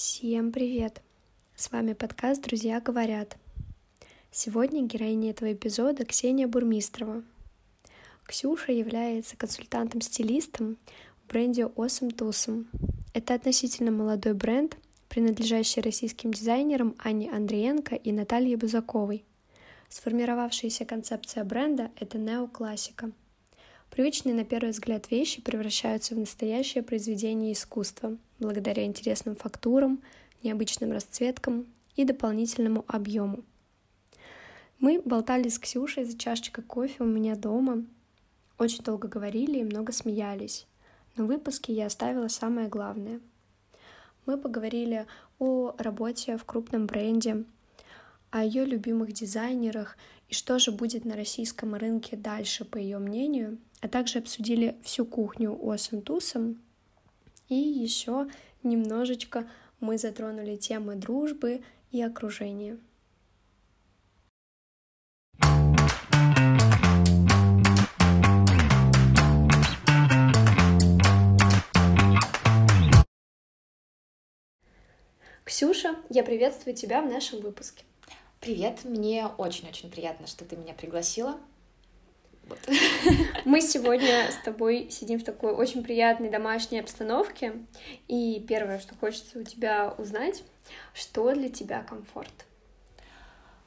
Всем привет! С вами подкаст «Друзья говорят». Сегодня героиня этого эпизода Ксения Бурмистрова. Ксюша является консультантом-стилистом в бренде Awesome Tussum. Это относительно молодой бренд, принадлежащий российским дизайнерам Анне Андриенко и Наталье Бузаковой. Сформировавшаяся концепция бренда — это неоклассика. Привычные на первый взгляд вещи превращаются в настоящее произведение искусства благодаря интересным фактурам, необычным расцветкам и дополнительному объему. Мы болтали с Ксюшей за чашечкой кофе у меня дома, очень долго говорили и много смеялись, но в выпуске я оставила самое главное. Мы поговорили о работе в крупном бренде, о ее любимых дизайнерах и что же будет на российском рынке дальше, по ее мнению, а также обсудили всю кухню у Асантусом и еще немножечко мы затронули темы дружбы и окружения. Ксюша, я приветствую тебя в нашем выпуске. Привет, мне очень-очень приятно, что ты меня пригласила. Вот. Мы сегодня с тобой сидим в такой очень приятной домашней обстановке, и первое, что хочется у тебя узнать, что для тебя комфорт?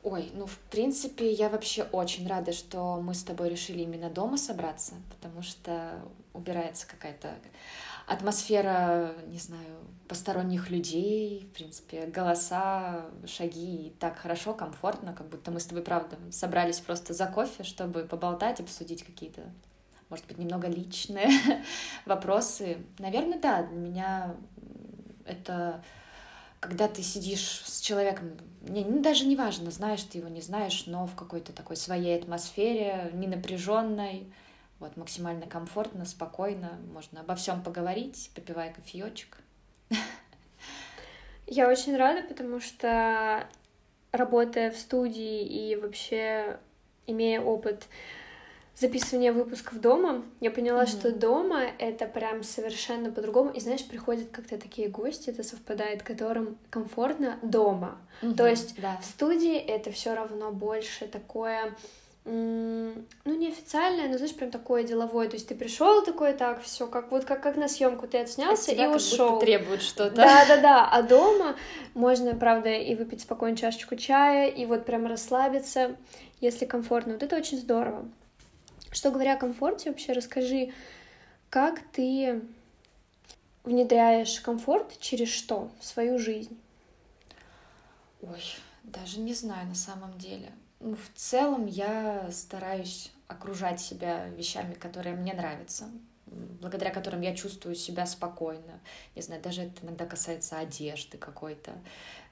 Ой, ну, в принципе, я вообще очень рада, что мы с тобой решили именно дома собраться, потому что убирается какая-то атмосфера, не знаю, посторонних людей, в принципе, голоса, шаги, и так хорошо, комфортно, как будто мы с тобой, правда, собрались просто за кофе, чтобы поболтать, обсудить какие-то, может быть, немного личные вопросы. Наверное, да, для меня это когда ты сидишь с человеком, не, ну, даже не важно, знаешь ты его, не знаешь, но в какой-то такой своей атмосфере, не напряженной, вот, максимально комфортно, спокойно, можно обо всем поговорить, попивая кофеечек. Я очень рада, потому что работая в студии и вообще имея опыт записывания выпусков дома, я поняла, mm-hmm. что дома это прям совершенно по-другому. И знаешь, приходят как-то такие гости, это совпадает, которым комфортно дома. Mm-hmm. То есть да. в студии это все равно больше такое ну, неофициальное, но, знаешь, прям такое деловое. То есть ты пришел такой, так, все, как вот как, как на съемку ты отснялся и ушел. требуют что-то. Да, да, да. А дома можно, правда, и выпить спокойно чашечку чая, и вот прям расслабиться, если комфортно. Вот это очень здорово. Что говоря о комфорте, вообще расскажи, как ты внедряешь комфорт через что в свою жизнь? Ой, даже не знаю на самом деле. Ну, в целом я стараюсь окружать себя вещами, которые мне нравятся, благодаря которым я чувствую себя спокойно. Не знаю, даже это иногда касается одежды какой-то.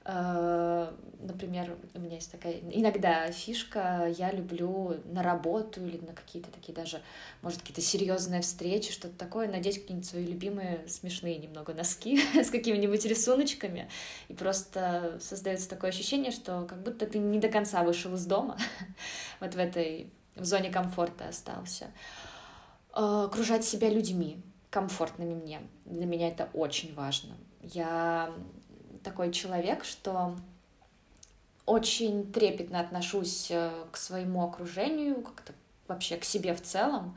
Э, например, у меня есть такая иногда фишка, я люблю на работу или на какие-то такие даже, может, какие-то серьезные встречи, что-то такое, надеть какие-нибудь свои любимые смешные немного носки с какими-нибудь рисуночками, и просто создается такое ощущение, что как будто ты не до конца вышел из дома, вот в этой в зоне комфорта остался. Э, окружать себя людьми, комфортными мне. Для меня это очень важно. Я такой человек, что очень трепетно отношусь э, к своему окружению, как-то вообще к себе в целом.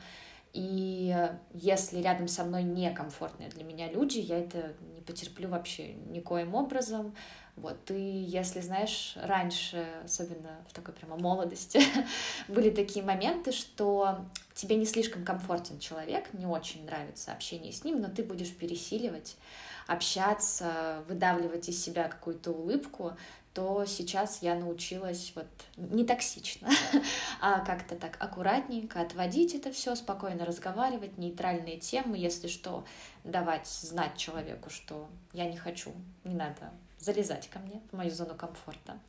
И если рядом со мной некомфортные для меня люди, я это не потерплю вообще никоим образом. Вот, и если, знаешь, раньше, особенно в такой прямо молодости, были такие моменты, что тебе не слишком комфортен человек, не очень нравится общение с ним, но ты будешь пересиливать, общаться, выдавливать из себя какую-то улыбку, то сейчас я научилась вот не токсично, а как-то так аккуратненько отводить это все, спокойно разговаривать, нейтральные темы, если что, давать знать человеку, что я не хочу, не надо залезать ко мне в мою зону комфорта.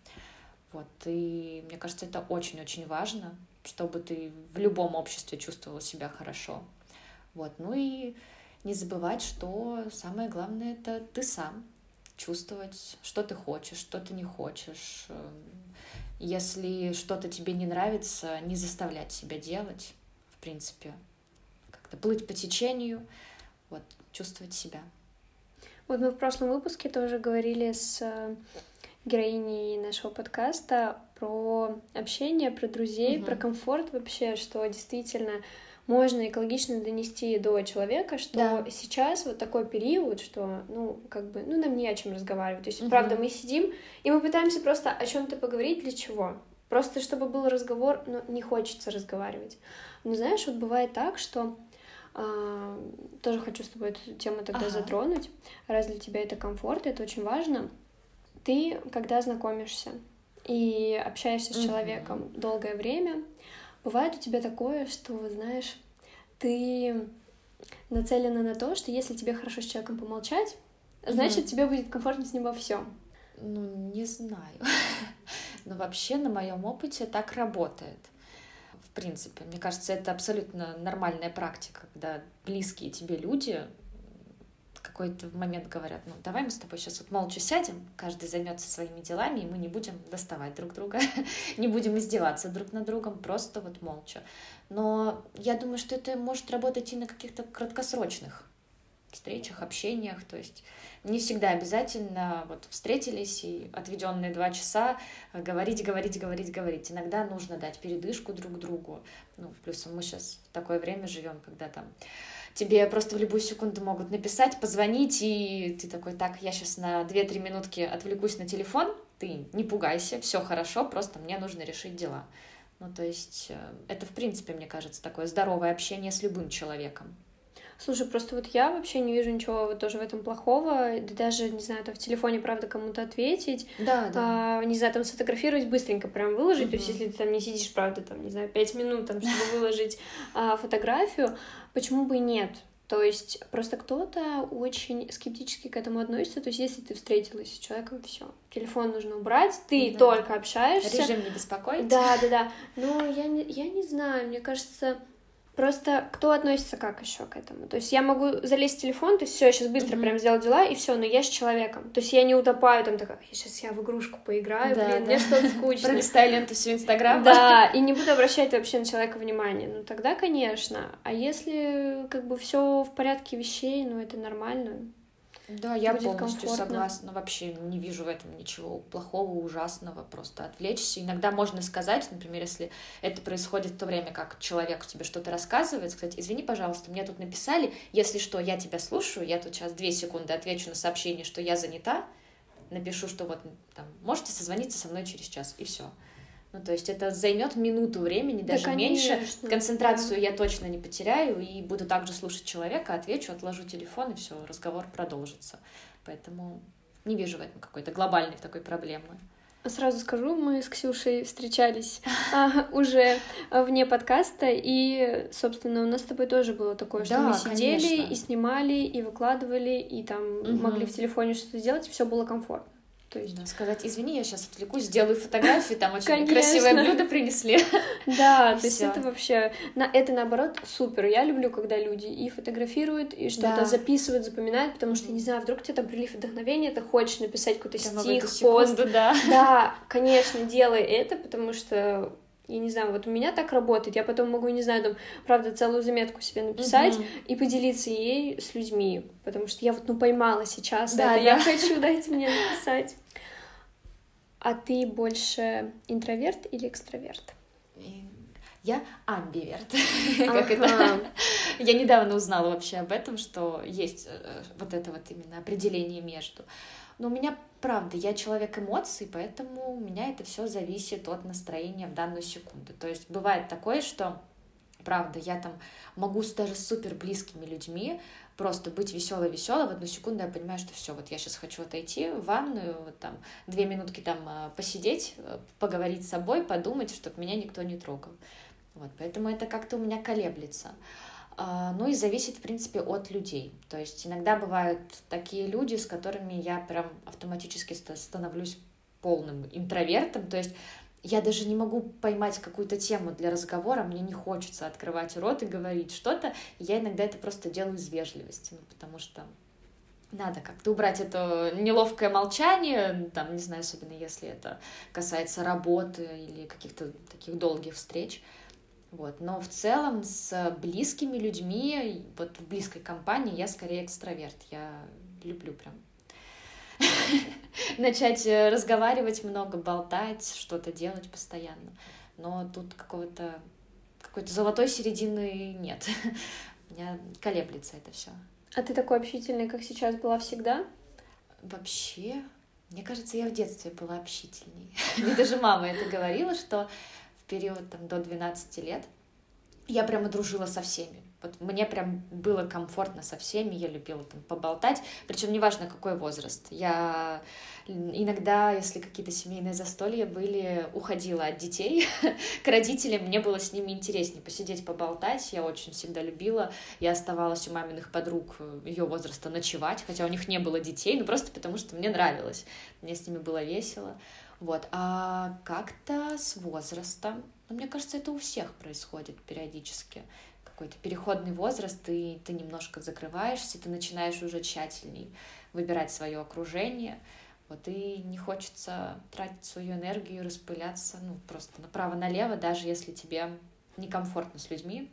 Вот, и мне кажется, это очень-очень важно, чтобы ты в любом обществе чувствовала себя хорошо. Вот, ну и не забывать, что самое главное — это ты сам, чувствовать, что ты хочешь, что ты не хочешь. Если что-то тебе не нравится, не заставлять себя делать, в принципе, как-то плыть по течению, вот, чувствовать себя. Вот мы в прошлом выпуске тоже говорили с э, героиней нашего подкаста про общение, про друзей, угу. про комфорт вообще, что действительно можно экологично донести до человека, что да. сейчас вот такой период, что, ну, как бы, ну, нам не о чем разговаривать. То есть, угу. правда, мы сидим, и мы пытаемся просто о чем-то поговорить, для чего? Просто чтобы был разговор, но не хочется разговаривать. Но знаешь, вот бывает так, что тоже хочу с тобой эту тему тогда ага. затронуть, раз для тебя это комфорт, это очень важно. Ты, когда знакомишься и общаешься с человеком mm долгое время, бывает у тебя такое, что, знаешь, ты нацелена на то, что если тебе хорошо с человеком помолчать, значит, mm тебе будет комфортно с ним во всем. Ну, не знаю. Но вообще на моем опыте так работает. Принципе, мне кажется, это абсолютно нормальная практика, когда близкие тебе люди какой-то момент говорят, ну давай мы с тобой сейчас вот молча сядем, каждый займется своими делами, и мы не будем доставать друг друга, не будем издеваться друг над другом, просто вот молча. Но я думаю, что это может работать и на каких-то краткосрочных встречах, общениях, то есть не всегда обязательно вот встретились и отведенные два часа э, говорить, говорить, говорить, говорить. Иногда нужно дать передышку друг другу. Ну, плюсом мы сейчас в такое время живем, когда там тебе просто в любую секунду могут написать, позвонить, и ты такой, так, я сейчас на 2-3 минутки отвлекусь на телефон, ты не пугайся, все хорошо, просто мне нужно решить дела. Ну, то есть э, это, в принципе, мне кажется, такое здоровое общение с любым человеком. Слушай, просто вот я вообще не вижу ничего вот тоже в этом плохого. Да даже, не знаю, там в телефоне, правда, кому-то ответить. Да, да. А, не знаю, там сфотографировать быстренько прям выложить. Угу. То есть, если ты там не сидишь, правда, там, не знаю, пять минут, там, чтобы выложить а, фотографию, почему бы и нет? То есть просто кто-то очень скептически к этому относится. То есть если ты встретилась с человеком, все, телефон нужно убрать, ты да. только общаешься. Режим не беспокоить. Да, да, да. Но я не, я не знаю, мне кажется, Просто кто относится как еще к этому? То есть я могу залезть в телефон, то есть все, я сейчас быстро mm-hmm. прям сделал дела, и все, но я с человеком. То есть я не утопаю там такая, я сейчас я в игрушку поиграю, да, блин, да. мне что-то скучно. Пролистай ленту всю Инстаграм. Да, и не буду обращать вообще на человека внимание. Ну тогда, конечно. А если как бы все в порядке вещей, ну это нормально. Да, я полностью комфортно. согласна. Вообще не вижу в этом ничего плохого, ужасного. Просто отвлечься. Иногда можно сказать, например, если это происходит в то время, как человек тебе что-то рассказывает, сказать, извини, пожалуйста, мне тут написали, если что, я тебя слушаю, я тут сейчас две секунды отвечу на сообщение, что я занята, напишу, что вот там, можете созвониться со мной через час, и все. Ну, то есть это займет минуту времени, даже да, конечно, меньше. Концентрацию да. я точно не потеряю и буду также слушать человека, отвечу, отложу телефон, и все, разговор продолжится. Поэтому не вижу в этом какой-то глобальной такой проблемы. Сразу скажу, мы с Ксюшей встречались а, уже вне подкаста, и, собственно, у нас с тобой тоже было такое, что да, мы сидели конечно. и снимали, и выкладывали, и там угу. могли в телефоне что-то сделать, и все было комфортно. То есть да, сказать, извини, я сейчас отвлекусь, сделаю фотографии, там очень Конечно. красивое блюдо принесли. Да, то есть это вообще, на это наоборот супер. Я люблю, когда люди и фотографируют, и что-то записывают, запоминают, потому что, не знаю, вдруг у тебя там прилив вдохновения, ты хочешь написать какой-то стих, пост. Да. да, конечно, делай это, потому что я не знаю, вот у меня так работает, я потом могу, не знаю, там, правда, целую заметку себе написать угу. и поделиться ей с людьми, потому что я вот, ну, поймала сейчас да, это, да. я хочу, дайте мне написать. А ты больше интроверт или экстраверт? Я амбиверт. как это? Я недавно узнала вообще об этом, что есть э, вот это вот именно определение между. Но у меня, правда, я человек эмоций, поэтому у меня это все зависит от настроения в данную секунду. То есть бывает такое, что правда, я там могу с даже супер близкими людьми просто быть веселой веселой в одну секунду я понимаю, что все, вот я сейчас хочу отойти в ванную, вот там две минутки там э, посидеть, э, поговорить с собой, подумать, чтобы меня никто не трогал. Вот, поэтому это как-то у меня колеблется. А, ну и зависит, в принципе, от людей. То есть иногда бывают такие люди, с которыми я прям автоматически становлюсь полным интровертом. То есть я даже не могу поймать какую-то тему для разговора, мне не хочется открывать рот и говорить что-то. Я иногда это просто делаю из вежливости, ну, потому что надо как-то убрать это неловкое молчание, там, не знаю, особенно если это касается работы или каких-то таких долгих встреч. Вот. Но в целом с близкими людьми, вот в близкой компании я скорее экстраверт. Я люблю прям начать э, разговаривать много, болтать, что-то делать постоянно. Но тут какого-то какой-то золотой середины нет. У меня колеблется это все. А ты такой общительный, как сейчас была всегда? Вообще, мне кажется, я в детстве была общительней. Мне даже мама это говорила, что в период там, до 12 лет я прямо дружила со всеми. Вот мне прям было комфортно со всеми, я любила там поболтать, причем неважно какой возраст. Я иногда, если какие-то семейные застолья были, уходила от детей к родителям, мне было с ними интереснее посидеть, поболтать, я очень всегда любила. Я оставалась у маминых подруг ее возраста ночевать, хотя у них не было детей, ну просто потому что мне нравилось, мне с ними было весело. Вот, а как-то с возрастом, ну, мне кажется, это у всех происходит периодически. Какой-то переходный возраст, и ты немножко закрываешься, ты начинаешь уже тщательней выбирать свое окружение, вот и не хочется тратить свою энергию, распыляться, ну, просто направо-налево, даже если тебе некомфортно с людьми,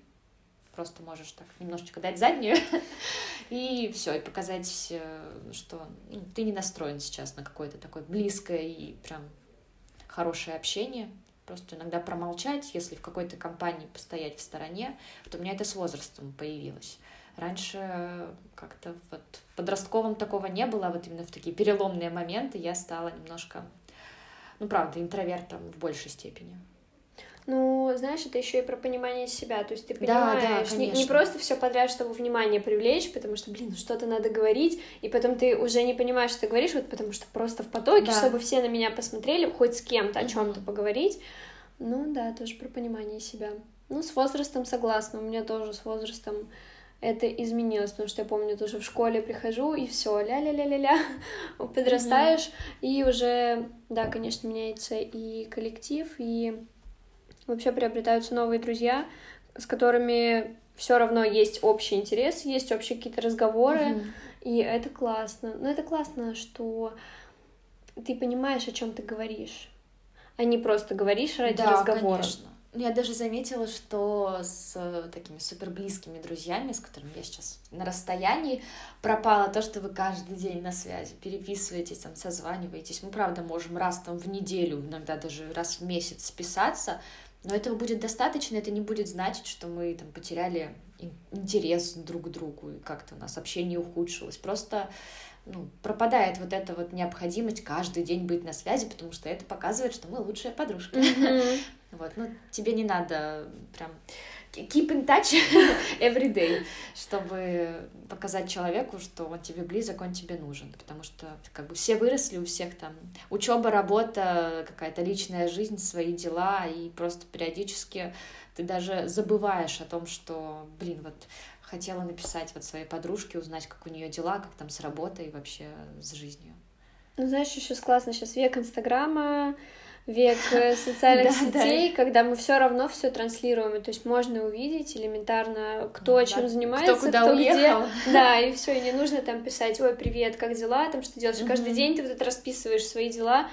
просто можешь так немножечко дать заднюю и все, и показать, э, что ну, ты не настроен сейчас на какое-то такое близкое и прям хорошее общение, Просто иногда промолчать, если в какой-то компании постоять в стороне. Вот у меня это с возрастом появилось. Раньше как-то вот в подростковом такого не было, а вот именно в такие переломные моменты я стала немножко, ну правда, интровертом в большей степени. Ну, знаешь, это еще и про понимание себя. То есть ты понимаешь, да, да, не, не просто все подряд, чтобы внимание привлечь, потому что, блин, ну что-то надо говорить, и потом ты уже не понимаешь, что ты говоришь, вот потому что просто в потоке, да. чтобы все на меня посмотрели, хоть с кем-то о чем-то поговорить. Ну да, тоже про понимание себя. Ну, с возрастом согласна. У меня тоже с возрастом это изменилось, потому что я помню, тоже в школе прихожу, и все, ля-ля-ля-ля-ля, подрастаешь, mm-hmm. и уже, да, конечно, меняется и коллектив, и вообще приобретаются новые друзья, с которыми все равно есть общий интерес, есть общие какие-то разговоры, mm-hmm. и это классно. Но это классно, что ты понимаешь, о чем ты говоришь, а не просто говоришь ради да, разговора. Конечно. Я даже заметила, что с такими супер близкими друзьями, с которыми я сейчас на расстоянии, пропало то, что вы каждый день на связи, переписываетесь, там, созваниваетесь. Мы, правда, можем раз там в неделю, иногда даже раз в месяц списаться, но этого будет достаточно, это не будет значить, что мы там потеряли интерес друг к другу, и как-то у нас общение ухудшилось. Просто ну, пропадает вот эта вот необходимость каждый день быть на связи, потому что это показывает, что мы лучшие подружки. Mm-hmm. Вот, ну, тебе не надо прям keep in touch every day, чтобы показать человеку, что он тебе близок, он тебе нужен, потому что как бы все выросли, у всех там учеба, работа, какая-то личная жизнь, свои дела, и просто периодически ты даже забываешь о том, что, блин, вот хотела написать вот своей подружке, узнать, как у нее дела, как там с работой и вообще с жизнью. Ну, знаешь, еще классно сейчас век Инстаграма, век э, социальных сетей, когда мы все равно все транслируем. То есть можно увидеть элементарно, кто чем занимается, кто, где. Да, и все, и не нужно там писать, ой, привет, как дела, там что делаешь. Каждый день ты вот это расписываешь свои дела.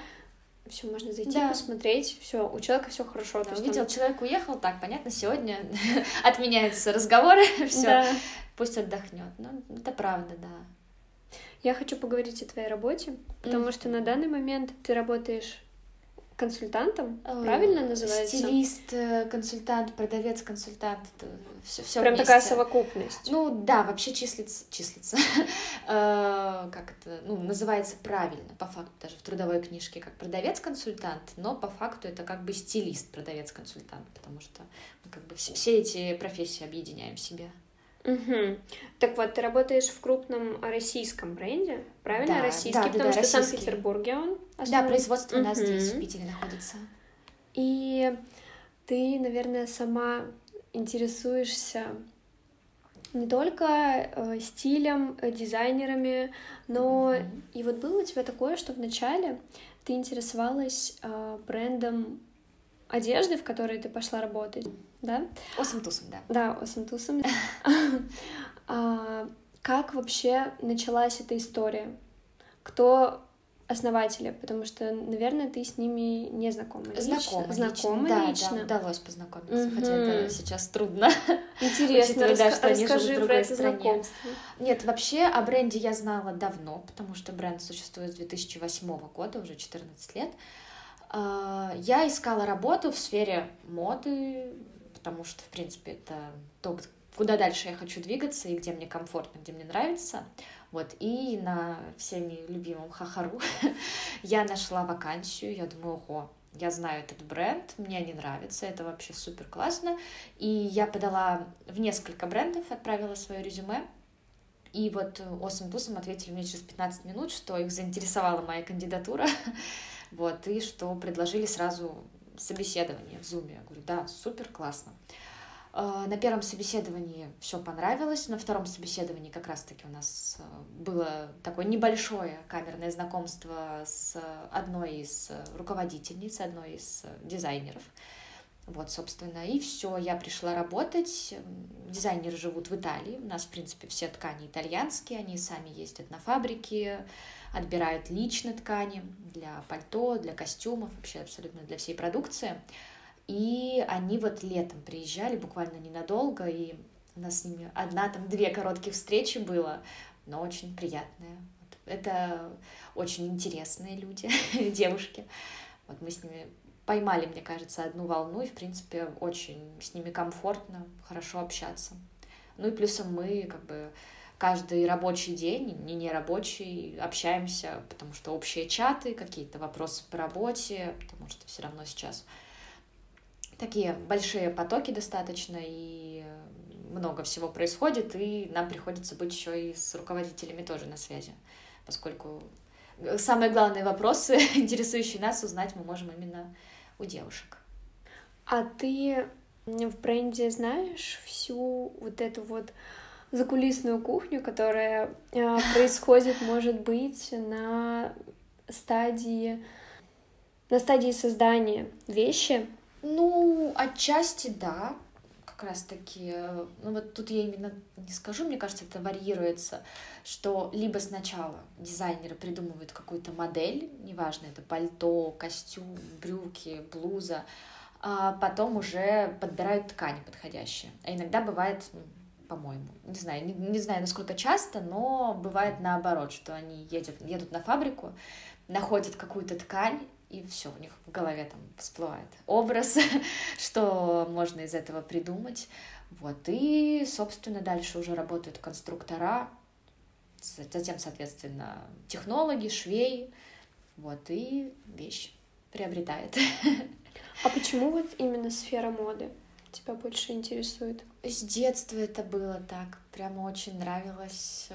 Все, можно зайти, да. посмотреть, все, у человека все хорошо. Да, увидел, там... человек уехал, так, понятно, сегодня отменяются разговоры, все, да. пусть отдохнет. Ну, это правда, да. Я хочу поговорить о твоей работе, потому mm-hmm. что на данный момент ты работаешь консультантом, э, правильно называется? Стилист, э, консультант, продавец, консультант, все, все Прям вместе. такая совокупность. Ну да, вообще числится, числится, э, как это, ну называется правильно, по факту даже в трудовой книжке как продавец-консультант, но по факту это как бы стилист, продавец-консультант, потому что мы как бы все, все эти профессии объединяем в себе. Угу. Так вот, ты работаешь в крупном российском бренде, правильно? Да, российский, да, потому да, что в Санкт-Петербурге он основан. Да, производство угу. у нас здесь, в Питере, находится. И ты, наверное, сама интересуешься не только э, стилем, э, дизайнерами, но mm и вот было у тебя такое, что вначале ты интересовалась э, брендом одежды, в которой ты пошла работать, да? Осантусом, да. Да, осантусом. А, как вообще началась эта история? Кто основателя, потому что, наверное, ты с ними не знакома. Знакома. Знакома лично. лично. Да, да, удалось познакомиться, Мгм. хотя это сейчас трудно. Интересно, Учитывая, да, что они живут в расскажи про другой это стране. знакомство. Нет, вообще о бренде я знала давно, потому что бренд существует с 2008 года, уже 14 лет. А, Я искала работу в сфере моды, потому что, в принципе, это то, куда дальше я хочу двигаться и где мне комфортно, где мне нравится. Вот, и на всеми любимом Хахару я нашла вакансию, я думаю, ого, я знаю этот бренд, мне они нравятся, это вообще супер классно. И я подала в несколько брендов, отправила свое резюме, и вот Осом Бусом ответили мне через 15 минут, что их заинтересовала моя кандидатура, вот, и что предложили сразу собеседование в Зуме. Я говорю, да, супер, классно. А, На первом собеседовании все понравилось, на втором собеседовании как раз-таки у нас э, было такое небольшое камерное знакомство с одной из руководительниц, одной из дизайнеров. Вот, собственно, и все, я пришла работать. Дизайнеры живут в Италии. У нас, в принципе, все ткани итальянские, они сами ездят на фабрики, отбирают лично ткани для пальто, для костюмов, вообще абсолютно для всей продукции. И они вот летом приезжали буквально ненадолго, и у нас с ними одна, там две коротких встречи было, но очень приятные. Вот. Это очень интересные люди, девушки. Вот мы с ними поймали, мне кажется, одну волну, и, в принципе, очень с ними комфортно, хорошо общаться. Ну и плюсом мы как бы каждый рабочий день, не нерабочий, общаемся, потому что общие чаты, какие-то вопросы по работе, потому что все равно сейчас такие большие потоки достаточно, и много всего происходит, и нам приходится быть еще и с руководителями тоже на связи, поскольку самые главные вопросы, интересующие нас, узнать мы можем именно у девушек. А ты в бренде знаешь всю вот эту вот закулисную кухню, которая э, происходит, может быть, на стадии на стадии создания вещи? Ну, отчасти да, как раз таки, ну вот тут я именно не скажу, мне кажется, это варьируется, что либо сначала дизайнеры придумывают какую-то модель, неважно, это пальто, костюм, брюки, блуза, а потом уже подбирают ткани подходящие. А иногда бывает, ну, по-моему, не знаю, не, не знаю, насколько часто, но бывает наоборот, что они едут, едут на фабрику, находят какую-то ткань, и все, у них в голове там всплывает образ, что можно из этого придумать. Вот, и, собственно, дальше уже работают конструктора, затем, соответственно, технологи, швей, вот, и вещь приобретает. А почему вот именно сфера моды тебя больше интересует? С детства это было так, прямо очень нравилось.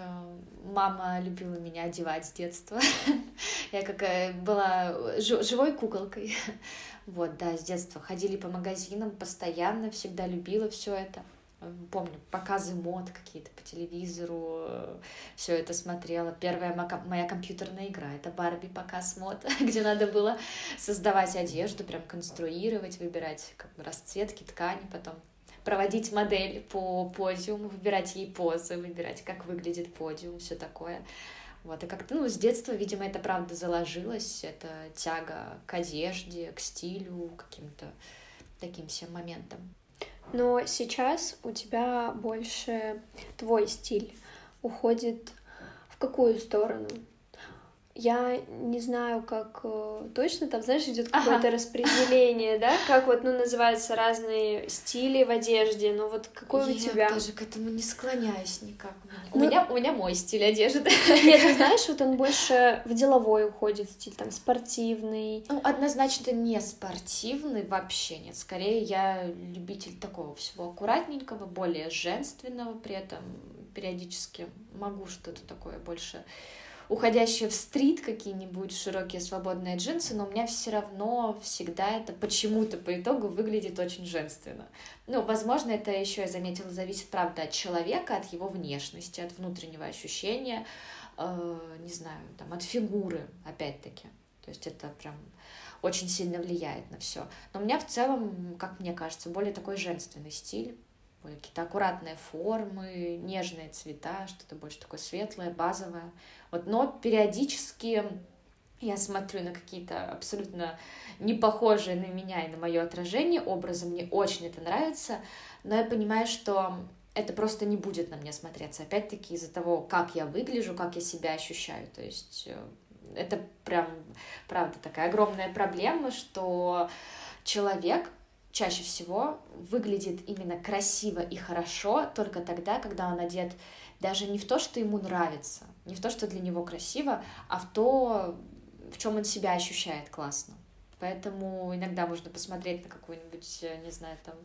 Мама любила меня одевать с детства. Я какая была живой куколкой. Вот, да, с детства ходили по магазинам постоянно, всегда любила все это. Помню, показы мод какие-то по телевизору, все это смотрела. Первая моя компьютерная игра — это Барби показ мод, где надо было создавать одежду, прям конструировать, выбирать как бы, расцветки, ткани, потом проводить модель по подиуму, выбирать ей позы, выбирать, как выглядит подиум, все такое. Вот, и как-то, ну, с детства, видимо, это правда заложилось, это тяга к одежде, к стилю, к каким-то таким всем моментам. Но сейчас у тебя больше твой стиль уходит в какую сторону? Я не знаю, как э, точно там, знаешь, идет какое-то ага. распределение, да, как вот, ну, называются разные стили в одежде, но вот какой я у тебя? Я даже к этому не склоняюсь никак. Ну, у, меня, у меня мой стиль одежды. Нет, ты знаешь, вот он больше в деловой уходит стиль, там, спортивный. Ну, однозначно не спортивный вообще нет. Скорее, я любитель такого всего аккуратненького, более женственного, при этом периодически могу что-то такое больше уходящие в стрит какие-нибудь широкие свободные джинсы, но у меня все равно всегда это почему-то по итогу выглядит очень женственно. Ну, возможно, это еще я заметила, зависит, правда, от человека, от его внешности, от внутреннего ощущения, э, не знаю, там, от фигуры, опять-таки. То есть это прям очень сильно влияет на все. Но у меня в целом, как мне кажется, более такой женственный стиль какие-то аккуратные формы, нежные цвета, что-то больше такое светлое, базовое. Вот, но периодически я смотрю на какие-то абсолютно не похожие на меня и на мое отражение образы, мне очень это нравится, но я понимаю, что это просто не будет на мне смотреться, опять-таки из-за того, как я выгляжу, как я себя ощущаю, то есть э, это прям, правда, такая огромная проблема, что человек чаще всего выглядит именно красиво и хорошо только тогда, когда он одет даже не в то, что ему нравится, не в то, что для него красиво, а в то, в чем он себя ощущает классно. Поэтому иногда можно посмотреть на какую-нибудь, э, не знаю, там,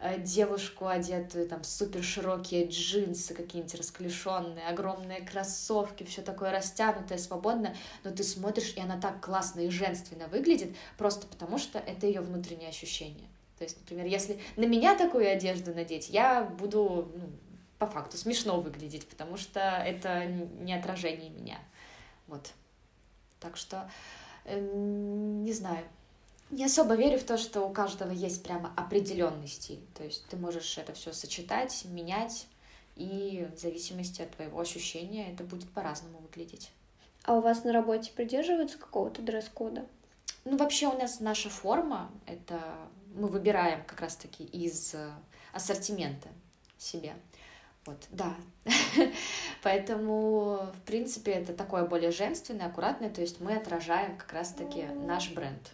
э, девушку, одетую там супер широкие джинсы, какие-нибудь расклешенные, огромные кроссовки, все такое растянутое, свободное, но ты смотришь, и она так классно и женственно выглядит, просто потому что это ее внутреннее ощущение. То есть, например, если на меня такую одежду надеть, я буду ну, по факту смешно выглядеть, потому что это не отражение меня. Вот. Так что, э, не знаю, не особо верю в то, что у каждого есть прямо определенный стиль. То есть ты можешь это все сочетать, менять, и в зависимости от твоего ощущения это будет по-разному выглядеть. А у вас на работе придерживаются какого-то дресс-кода? Ну, вообще у нас наша форма, это мы выбираем как раз-таки из э, ассортимента себе. Вот, да. Поэтому, в принципе, это такое более женственное, аккуратное, то есть мы отражаем как раз-таки наш бренд.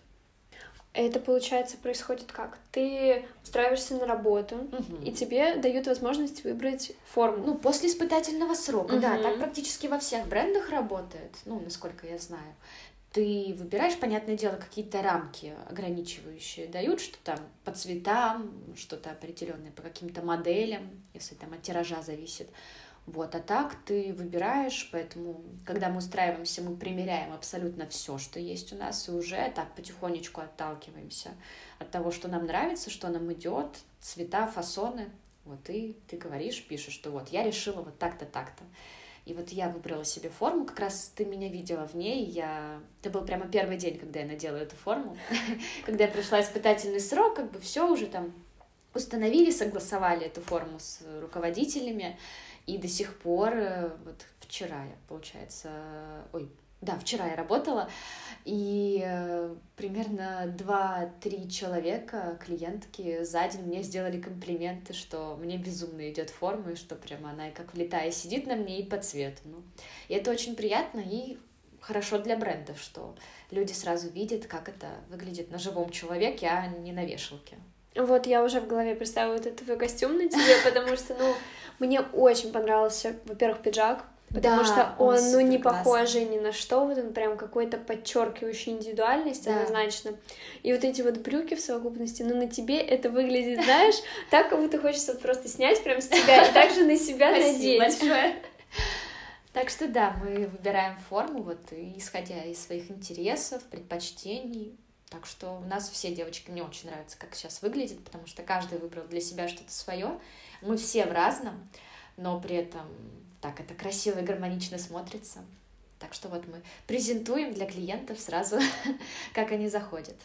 Это, получается, происходит как? Ты устраиваешься на работу, угу. и тебе дают возможность выбрать форму. Ну, после испытательного срока, угу. да. Так практически во всех брендах работает, ну, насколько я знаю. Ты выбираешь, понятное дело, какие-то рамки ограничивающие дают, что там по цветам, что-то определенное по каким-то моделям, если там от тиража зависит. Вот, а так ты выбираешь, поэтому, когда мы устраиваемся, мы примеряем абсолютно все, что есть у нас, и уже так потихонечку отталкиваемся от того, что нам нравится, что нам идет, цвета, фасоны. Вот и ты говоришь, пишешь, что вот я решила вот так-то, так-то. И вот я выбрала себе форму, как раз ты меня видела в ней, я... Это был прямо первый день, когда я надела эту форму. Когда я пришла испытательный срок, как бы все уже там установили, согласовали эту форму с руководителями, и до сих пор, э, вот вчера я, получается, ой, да, вчера я работала, и э, примерно 2-3 человека, клиентки, за день мне сделали комплименты, что мне безумно идет форма, и что прямо она как влетая сидит на мне и по цвету. Ну, и это очень приятно и хорошо для брендов, что люди сразу видят, как это выглядит на живом человеке, а не на вешалке. Вот я уже в голове представила этот твой костюм на тебе, потому что, ну, мне очень понравился, во-первых, пиджак, потому да, что он, он ну, не похожий ни на что, вот он прям какой-то подчеркивающий индивидуальность да. однозначно. И вот эти вот брюки в совокупности, ну, на тебе это выглядит, знаешь, так, как будто хочется просто снять прям с тебя и также на себя надеть. большое. Так что да, мы выбираем форму, вот, исходя из своих интересов, предпочтений, так что у нас все девочки мне очень нравится, как сейчас выглядит, потому что каждый выбрал для себя что-то свое. Мы все в разном, но при этом так это красиво и гармонично смотрится. Так что вот мы презентуем для клиентов сразу, как они заходят.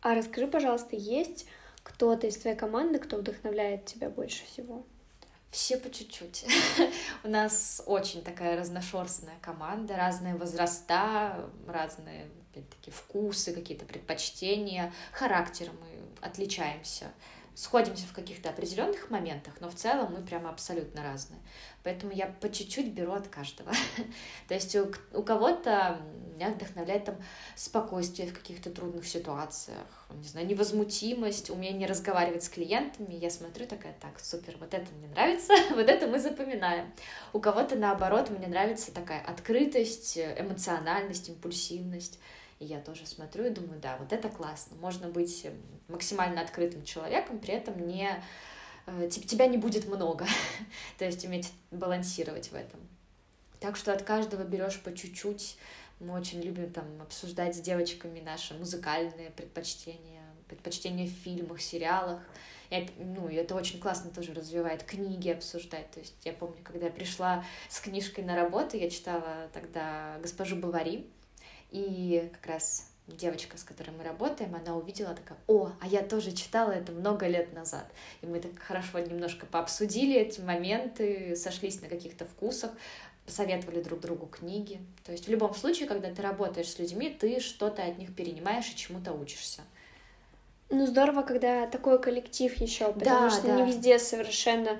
А расскажи, пожалуйста, есть кто-то из твоей команды, кто вдохновляет тебя больше всего? Все по чуть-чуть. У нас очень такая разношерстная команда, разные возраста, разные, опять-таки, вкусы, какие-то предпочтения, характером мы отличаемся сходимся в каких-то определенных моментах, но в целом мы прямо абсолютно разные. Поэтому я по чуть-чуть беру от каждого. То есть у, у кого-то меня вдохновляет там спокойствие в каких-то трудных ситуациях, не знаю, невозмутимость, умение разговаривать с клиентами. Я смотрю такая, так, супер, вот это мне нравится, вот это мы запоминаем. У кого-то наоборот, мне нравится такая открытость, эмоциональность, импульсивность. И я тоже смотрю и думаю, да, вот это классно. Можно быть эм, максимально открытым человеком, при этом не э, тебя не будет много. То есть уметь балансировать в этом. Так что от каждого берешь по чуть-чуть. Мы очень любим там обсуждать с девочками наши музыкальные предпочтения, предпочтения в фильмах, сериалах. И, ну, это очень классно тоже развивает книги обсуждать. То есть я помню, когда я пришла с книжкой на работу, я читала тогда «Госпожу Бавари», и как раз девочка, с которой мы работаем, она увидела такая, о, а я тоже читала это много лет назад. И мы так хорошо немножко пообсудили эти моменты, сошлись на каких-то вкусах. посоветовали друг другу книги. То есть в любом случае, когда ты работаешь с людьми, ты что-то от них перенимаешь и чему-то учишься. Ну, здорово, когда такой коллектив еще, потому Да, что да. не везде совершенно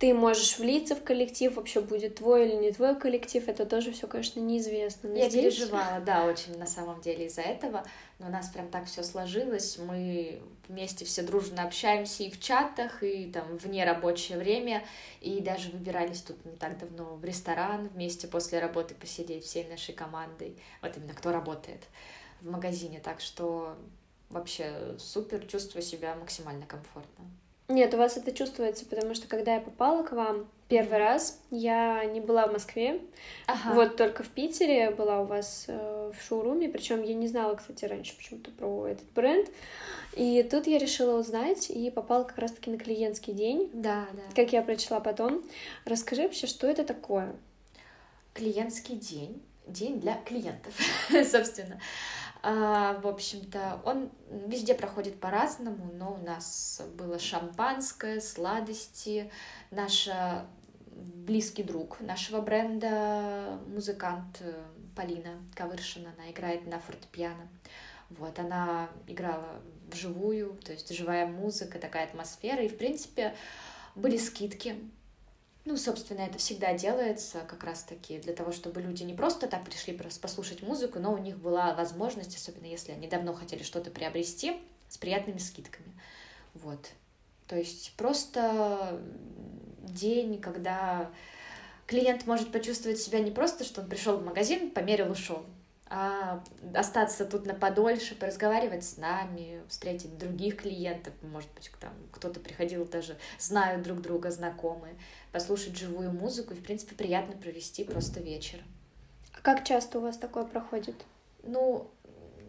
ты можешь влиться в коллектив, вообще будет твой или не твой коллектив, это тоже все, конечно, неизвестно. Но Я здесь- переживала, да, очень на самом деле из-за этого, но у нас прям так все сложилось, мы вместе все дружно общаемся и в чатах, и там вне рабочее время, и даже выбирались тут не так давно в ресторан вместе после работы посидеть всей нашей командой, вот именно кто работает в магазине, так что вообще супер, чувствую себя максимально комфортно. Нет, у вас это чувствуется, потому что когда я попала к вам первый раз, я не была в Москве, Ага. вот только в Питере была у вас э, в шоуруме, причем я не знала, кстати, раньше почему-то про этот бренд, и тут я решила узнать и попала как раз-таки на клиентский день, Да, да. как я прочла потом. Расскажи вообще, что это такое? клиентский день, день для клиентов, собственно. А, в общем-то, он везде проходит по-разному, но у нас было шампанское, сладости, наша близкий друг нашего бренда, музыкант э, Полина Кавыршина, она играет на фортепиано. Вот, она играла вживую, то есть живая музыка, такая атмосфера, и, в принципе, были скидки, ну, собственно, это всегда делается как раз-таки для того, чтобы люди не просто так пришли послушать музыку, но у них была возможность, особенно если они давно хотели что-то приобрести, с приятными скидками. Вот. То есть просто день, когда клиент может почувствовать себя не просто, что он пришел в магазин, померил, ушел, а остаться тут на подольше, поразговаривать с нами, встретить других клиентов, может быть, там кто-то приходил даже, знают друг друга, знакомые, послушать живую музыку и, в принципе, приятно провести просто вечер. А как часто у вас такое проходит? Ну,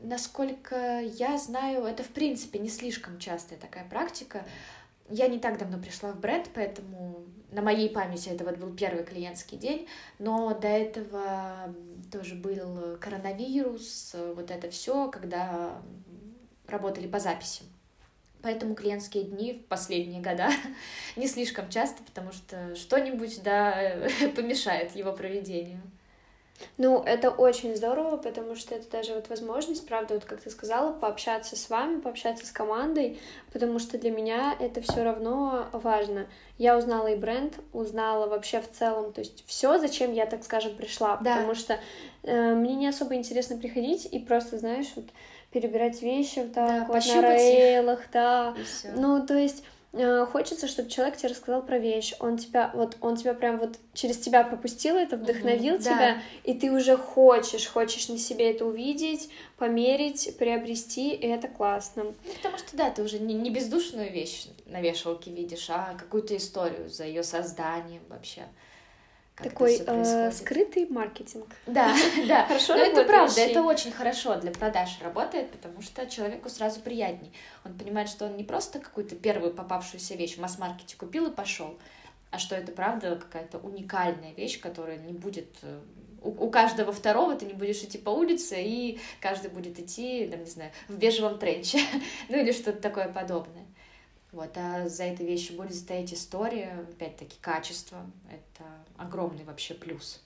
насколько я знаю, это, в принципе, не слишком частая такая практика. Я не так давно пришла в бренд, поэтому на моей памяти это вот был первый клиентский день, но до этого тоже был коронавирус, вот это все, когда работали по записи. Поэтому клиентские дни в последние года не слишком часто, потому что что-нибудь, да, помешает его проведению. Ну, это очень здорово, потому что это даже вот возможность, правда, вот как ты сказала, пообщаться с вами, пообщаться с командой, потому что для меня это все равно важно. Я узнала и бренд, узнала вообще в целом, то есть все, зачем я, так скажем, пришла, Да. потому что э, мне не особо интересно приходить и просто, знаешь, вот перебирать вещи вот так Да, вот на пощупать их. рейлах, да. Ну, то есть э, хочется, чтобы человек тебе рассказал про вещь, он тебя, вот, он тебя прям вот через тебя пропустил это, вдохновил да. тебя, и ты уже хочешь, хочешь на себе это увидеть, померить, приобрести, и это классно. Ну, потому что, да, ты уже не, не бездушную вещь на вешалке видишь, а какую-то историю за ее созданием вообще. Как это Такой всё э, скрытый маркетинг. Да, да. Хорошо Но это правда, это очень хорошо для продаж работает, потому что человеку сразу приятней. Он понимает, что он не просто какую-то первую попавшуюся вещь в масс-маркете купил и пошел, а что это правда какая-то уникальная вещь, которая не будет э, у, у каждого второго ты не будешь идти по улице, и каждый будет идти, там, не знаю, в бежевом тренче, ну или что-то такое подобное. Вот, а за этой вещью будет стоять история, опять-таки, качество. Это огромный вообще плюс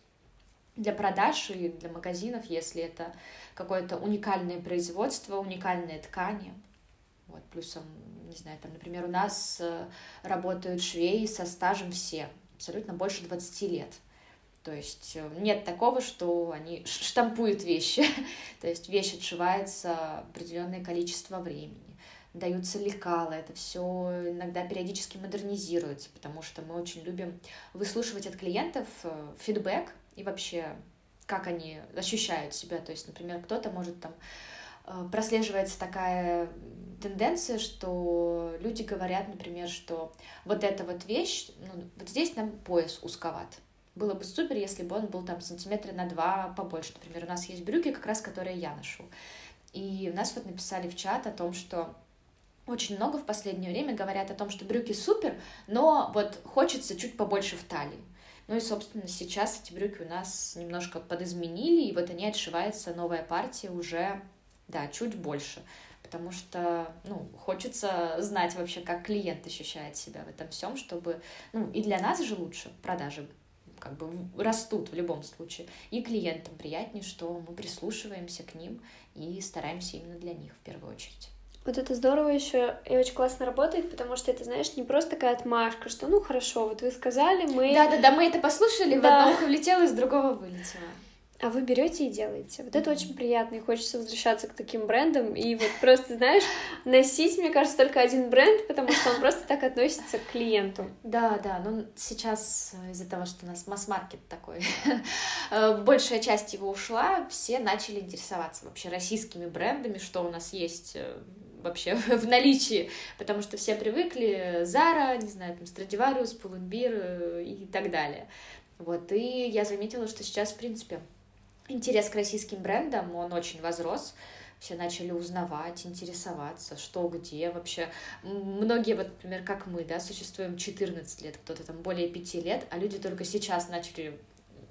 для продаж и для магазинов, если это какое-то уникальное производство, уникальные ткани. Вот, плюсом, не знаю, там, например, у нас э, работают швеи со стажем все, абсолютно больше 20 лет. То есть э, нет такого, что они штампуют вещи. То есть вещь отшивается определенное количество времени. Даются лекала, это все иногда периодически модернизируется, потому что мы очень любим выслушивать от клиентов э, фидбэк и вообще как они ощущают себя. То есть, например, кто-то может там э, прослеживается такая тенденция, что люди говорят, например, что вот эта вот вещь, ну, вот здесь нам пояс узковат. Было бы супер, если бы он был там сантиметра на два побольше. Например, у нас есть брюки, как раз которые я ношу. И у нас вот написали в чат о том, что очень много в последнее время говорят о том, что брюки супер, но вот хочется чуть побольше в талии. Ну и, собственно, сейчас эти брюки у нас немножко подизменили, и вот они отшивается новая партия уже, да, чуть больше. Потому что, ну, хочется знать вообще, как клиент ощущает себя в этом всем, чтобы, ну, и для нас же лучше продажи как бы растут в любом случае. И клиентам приятнее, что мы прислушиваемся к ним и стараемся именно для них в первую очередь. Вот это здорово еще и очень классно работает, потому что это, знаешь, не просто такая отмашка, что ну хорошо, вот вы сказали, мы... Да-да-да, мы это послушали, да. в одно ухо влетело, из другого вылетело а вы берете и делаете. Вот это очень приятно, и хочется возвращаться к таким брендам, и вот просто, знаешь, носить, мне кажется, только один бренд, потому что он просто так относится к клиенту. Да, да, ну сейчас э, из-за того, что у нас масс-маркет такой, э, большая часть его ушла, все начали интересоваться вообще российскими брендами, что у нас есть э, вообще в наличии, потому что все привыкли Zara, не знаю, там Stradivarius, Pull&Bear и так далее. Вот, и я заметила, что сейчас, в принципе, интерес к российским брендам, он очень возрос. Все начали узнавать, интересоваться, что где вообще. Многие, вот, например, как мы, да, существуем 14 лет, кто-то там более 5 лет, а люди только сейчас начали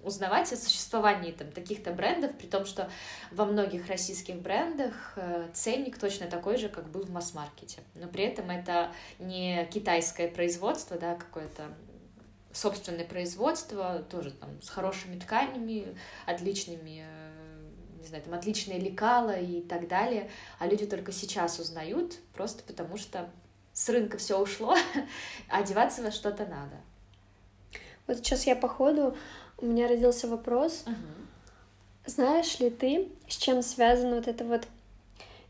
узнавать о существовании там таких-то брендов, при том, что во многих российских брендах э, ценник точно такой же, как был в масс-маркете. Но при этом это не китайское производство, да, какое-то собственное производство, тоже там с хорошими тканями, отличными, э, не знаю, там отличные лекала и так далее, а люди только сейчас узнают, просто потому что с рынка все ушло, а одеваться во что-то надо. Вот сейчас я по ходу, у меня родился вопрос. Угу. Знаешь ли ты, с чем связана вот эта вот,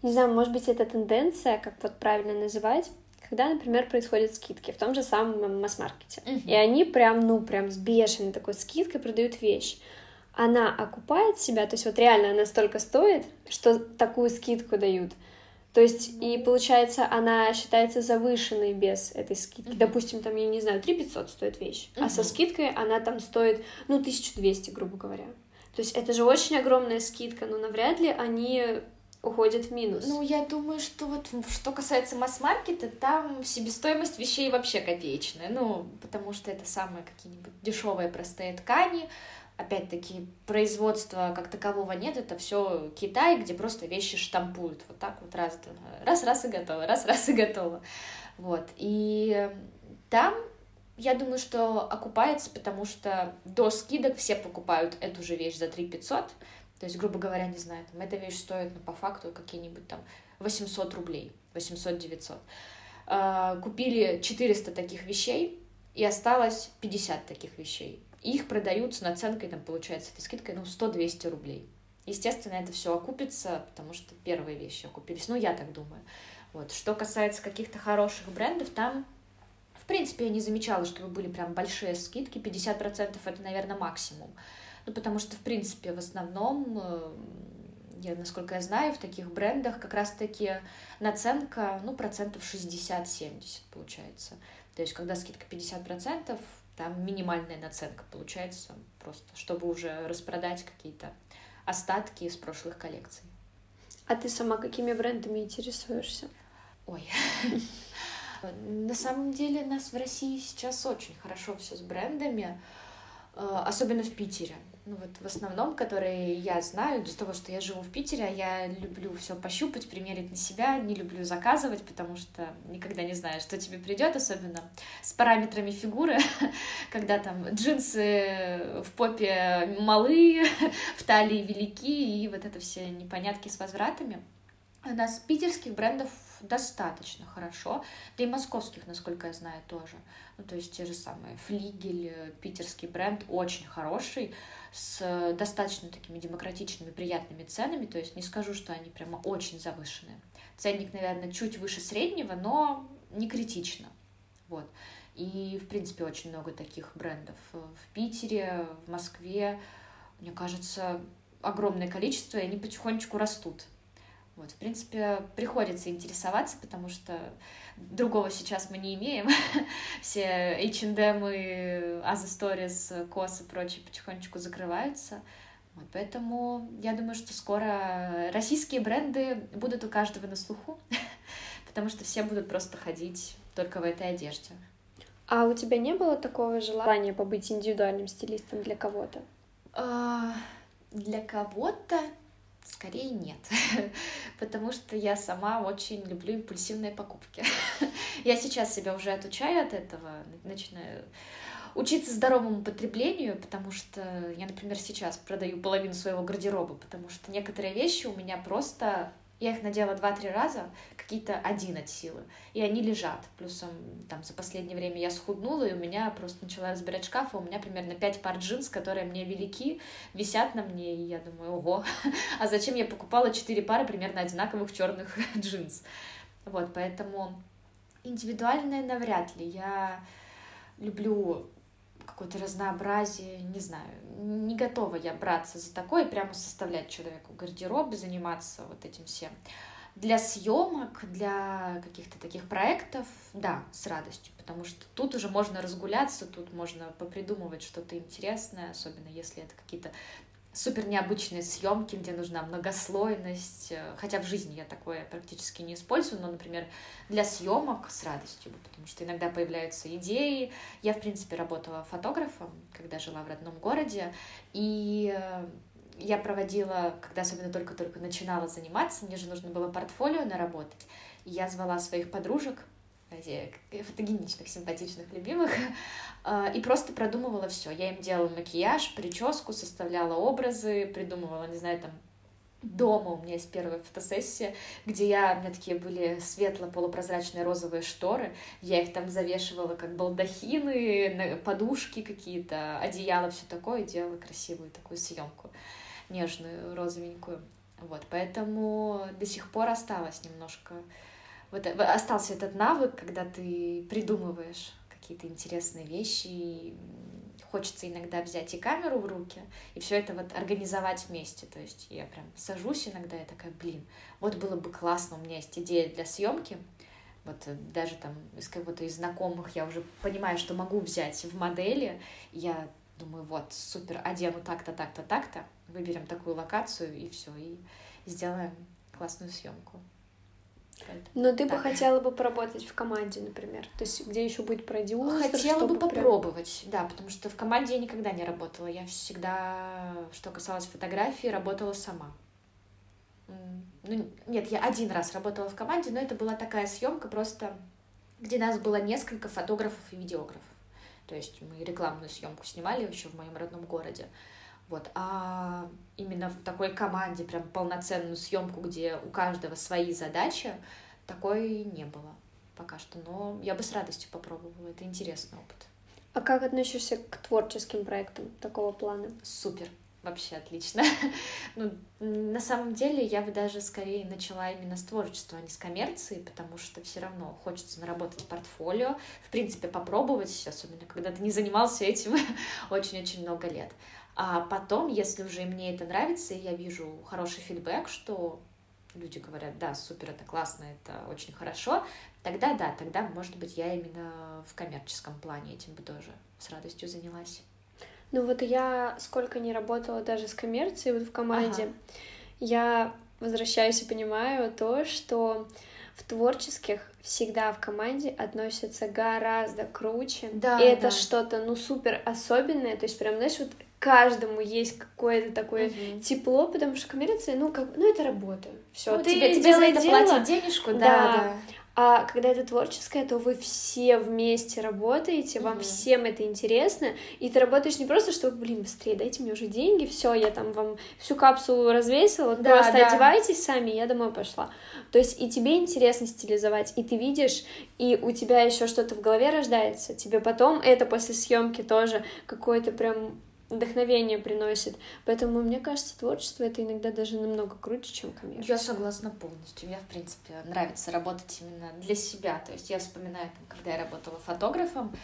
не знаю, может быть, это тенденция, как вот правильно называть, когда, например, происходят скидки в том же самом масс-маркете. Uh-huh. И они прям, ну, прям с бешеной такой скидкой продают вещь. Она окупает себя, то есть вот реально она столько стоит, что такую скидку дают. То есть, и получается, она считается завышенной без этой скидки. Uh-huh. Допустим, там, я не знаю, 3 500 стоит вещь, uh-huh. а со скидкой она там стоит, ну, 1200, грубо говоря. То есть это же очень огромная скидка, но навряд ли они уходит в минус. Ну, я думаю, что вот что касается масс-маркета, там себестоимость вещей вообще копеечная. Ну, потому что это самые какие-нибудь дешевые простые ткани. Опять-таки, производства как такового нет, это все Китай, где просто вещи штампуют. Вот так вот раз, раз, раз и готово, раз, раз и готово. Вот. И там я думаю, что окупается, потому что до скидок все покупают эту же вещь за 3 500, то есть, грубо говоря, не знаю, там, эта вещь стоит, ну, по факту, какие-нибудь там 800 рублей, 800-900. А, купили 400 таких вещей, и осталось 50 таких вещей. Их продают с наценкой, там, получается, этой скидкой, ну, 100-200 рублей. Естественно, это все окупится, потому что первые вещи окупились. Ну, я так думаю. Вот. Что касается каких-то хороших брендов, там, в принципе, я не замечала, чтобы были прям большие скидки. 50% это, наверное, максимум. Ну, потому что, в принципе, в основном, э, я, насколько я знаю, в таких брендах как раз-таки наценка, ну, процентов 60-70 получается. То есть, когда скидка 50%, там минимальная наценка получается просто, чтобы уже распродать какие-то остатки из прошлых коллекций. А ты сама какими брендами интересуешься? Ой. На самом деле нас в России сейчас очень хорошо все с брендами, особенно в Питере ну вот в основном, которые я знаю, из того, что я живу в Питере, я люблю все пощупать, примерить на себя, не люблю заказывать, потому что никогда не знаю, что тебе придет, особенно с параметрами фигуры, когда там джинсы в попе малые, в талии велики, и вот это все непонятки с возвратами. У нас питерских брендов достаточно хорошо, да и московских, насколько я знаю, тоже. Ну, то есть те же самые Флигель, питерский бренд, очень хороший, с достаточно такими демократичными, приятными ценами, то есть не скажу, что они прямо очень завышенные. Ценник, наверное, чуть выше среднего, но не критично. Вот. И, в принципе, очень много таких брендов в Питере, в Москве. Мне кажется, огромное количество, и они потихонечку растут. Вот, в принципе, приходится интересоваться, потому что другого сейчас мы не имеем. Все H&M и Aza Stories, COS и прочие потихонечку закрываются. Вот, поэтому я думаю, что скоро российские бренды будут у каждого на слуху, потому что все будут просто ходить только в этой одежде. А у тебя не было такого желания побыть индивидуальным стилистом для кого-то? А, для кого-то Скорее нет, потому что я сама очень люблю импульсивные покупки. я сейчас себя уже отучаю от этого, начинаю учиться здоровому потреблению, потому что я, например, сейчас продаю половину своего гардероба, потому что некоторые вещи у меня просто я их надела два-три раза, какие-то один от силы, и они лежат. Плюсом там за последнее время я схуднула, и у меня просто начала разбирать шкаф, и у меня примерно пять пар джинс, которые мне велики, висят на мне, и я думаю, ого, а зачем я покупала четыре пары примерно одинаковых черных джинс? Вот, поэтому индивидуальное навряд ли. Я люблю какое-то разнообразие, не знаю, не готова я браться за такое, прямо составлять человеку гардероб, заниматься вот этим всем. Для съемок, для каких-то таких проектов, да, с радостью, потому что тут уже можно разгуляться, тут можно попридумывать что-то интересное, особенно если это какие-то супер необычные съемки, где нужна многослойность. Э, хотя в жизни я такое практически не использую, но, например, для съемок с радостью, потому что иногда появляются идеи. Я, в принципе, работала фотографом, когда жила в родном городе, и э, я проводила, когда особенно только-только начинала заниматься, мне же нужно было портфолио наработать, я звала своих подружек, фотогеничных, симпатичных, любимых, а, и просто продумывала все. Я им делала макияж, прическу, составляла образы, придумывала, не знаю, там, дома у меня есть первая фотосессия, где я, у меня такие были светло-полупрозрачные розовые шторы, я их там завешивала как балдахины, подушки какие-то, одеяло, все такое, делала красивую такую съемку, нежную, розовенькую. Вот, поэтому до сих пор осталось немножко вот э, остался этот навык, когда ты придумываешь какие-то интересные вещи, и хочется иногда взять и камеру в руки, и все это вот организовать вместе. То есть я прям сажусь иногда, я такая, блин, вот было бы классно, у меня есть идея для съемки, вот э, даже там из кого-то из знакомых я уже понимаю, что могу взять в модели, я думаю, вот, супер, одену так-то, так-то, так-то, выберем такую локацию, и все, и сделаем классную съемку. Но ты так. бы хотела бы поработать в команде, например, то есть где еще будет продюсер? Хотела бы попробовать, прям... да, потому что в команде я никогда не работала, я всегда, что касалось фотографии, работала сама. Ну, нет, я один раз работала в команде, но это была такая съемка просто, где нас было несколько фотографов и видеографов. То есть мы рекламную съемку снимали еще в моем родном городе. Вот. А именно в такой команде, прям полноценную съемку, где у каждого свои задачи, такой не было пока что. Но я бы с радостью попробовала. Это интересный опыт. А как относишься к творческим проектам такого плана? Супер. Вообще отлично. ну, на самом деле, я бы даже скорее начала именно с творчества, а не с коммерции, потому что все равно хочется наработать портфолио, в принципе, попробовать, особенно когда ты не занимался этим очень-очень много лет. А потом, если уже мне это нравится, и я вижу хороший фидбэк, что люди говорят, да, супер, это классно, это очень хорошо, тогда да, тогда, может быть, я именно в коммерческом плане этим бы тоже с радостью занялась. Ну вот я сколько не работала даже с коммерцией вот в команде, ага. я возвращаюсь и понимаю то, что в творческих всегда в команде относятся гораздо круче. Да, и это да. что-то, ну, супер особенное. То есть, прям, знаешь, вот каждому есть какое-то такое угу. тепло, потому что коммерция, ну, как, ну, это работа. Все, ну, тебе, тебе за это дело, платят денежку, да, да. да. А когда это творческое, то вы все вместе работаете, вам mm-hmm. всем это интересно, и ты работаешь не просто, что, блин, быстрее, дайте мне уже деньги, все, я там вам всю капсулу развесила, да, просто да. одевайтесь сами, я домой пошла. То есть и тебе интересно стилизовать, и ты видишь, и у тебя еще что-то в голове рождается, тебе потом это после съемки тоже какое-то прям вдохновение приносит. Поэтому, мне кажется, творчество это иногда даже намного круче, чем коммерция. Я согласна полностью. Мне, в принципе, нравится работать именно для себя. То есть я вспоминаю, когда я работала фотографом,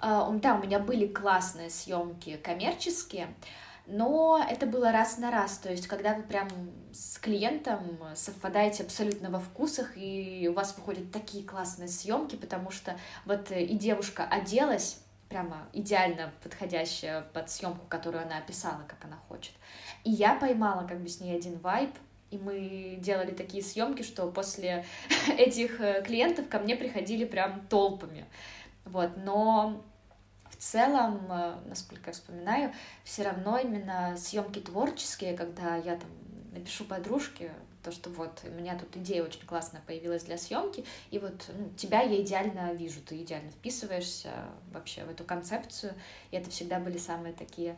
а, да, у меня были классные съемки коммерческие, но это было раз на раз, то есть когда вы прям с клиентом совпадаете абсолютно во вкусах, и у вас выходят такие классные съемки, потому что вот и девушка оделась, прямо идеально подходящая под съемку, которую она описала, как она хочет. И я поймала как бы с ней один вайб, и мы делали такие съемки, что после этих э, клиентов ко мне приходили прям толпами. Вот, но в целом, э, насколько я вспоминаю, все равно именно съемки творческие, когда я там напишу подружке, то, что вот у меня тут идея очень классная появилась для съемки, и вот ну, тебя я идеально вижу, ты идеально вписываешься вообще в эту концепцию, и это всегда были самые такие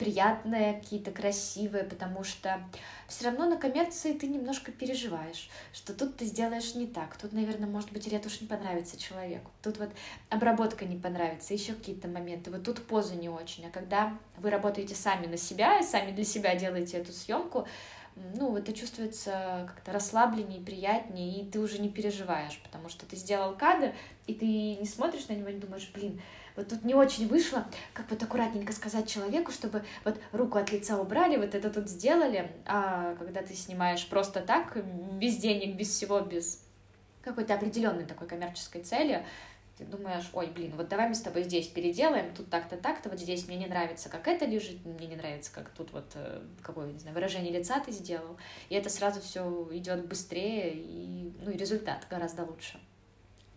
приятные, какие-то красивые, потому что все равно на коммерции ты немножко переживаешь, что тут ты сделаешь не так, тут, наверное, может быть, ретушь не понравится человеку, тут вот обработка не понравится, еще какие-то моменты, вот тут поза не очень, а когда вы работаете сами на себя и сами для себя делаете эту съемку, ну, это чувствуется как-то расслабленнее, приятнее, и ты уже не переживаешь, потому что ты сделал кадр, и ты не смотришь на него и думаешь, блин, вот тут не очень вышло, как вот аккуратненько сказать человеку, чтобы вот руку от лица убрали, вот это тут сделали, а когда ты снимаешь просто так, без денег, без всего, без какой-то определенной такой коммерческой цели, ты думаешь, ой, блин, вот давай мы с тобой здесь переделаем, тут так-то, так-то, вот здесь мне не нравится, как это лежит, мне не нравится, как тут вот э, какое, не знаю, выражение лица ты сделал, и это сразу все идет быстрее, и, ну, и результат гораздо лучше.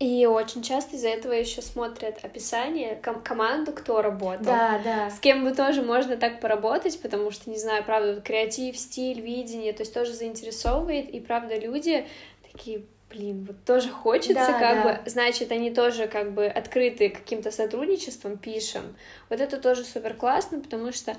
И очень часто из-за этого еще смотрят описание, ком- команду, кто работал. Да, да. С кем бы тоже можно так поработать, потому что, не знаю, правда, креатив, стиль, видение, то есть тоже заинтересовывает, и правда люди такие, блин, вот тоже хочется, да, как да. бы, значит, они тоже как бы открыты каким-то сотрудничеством, пишем. Вот это тоже супер классно, потому что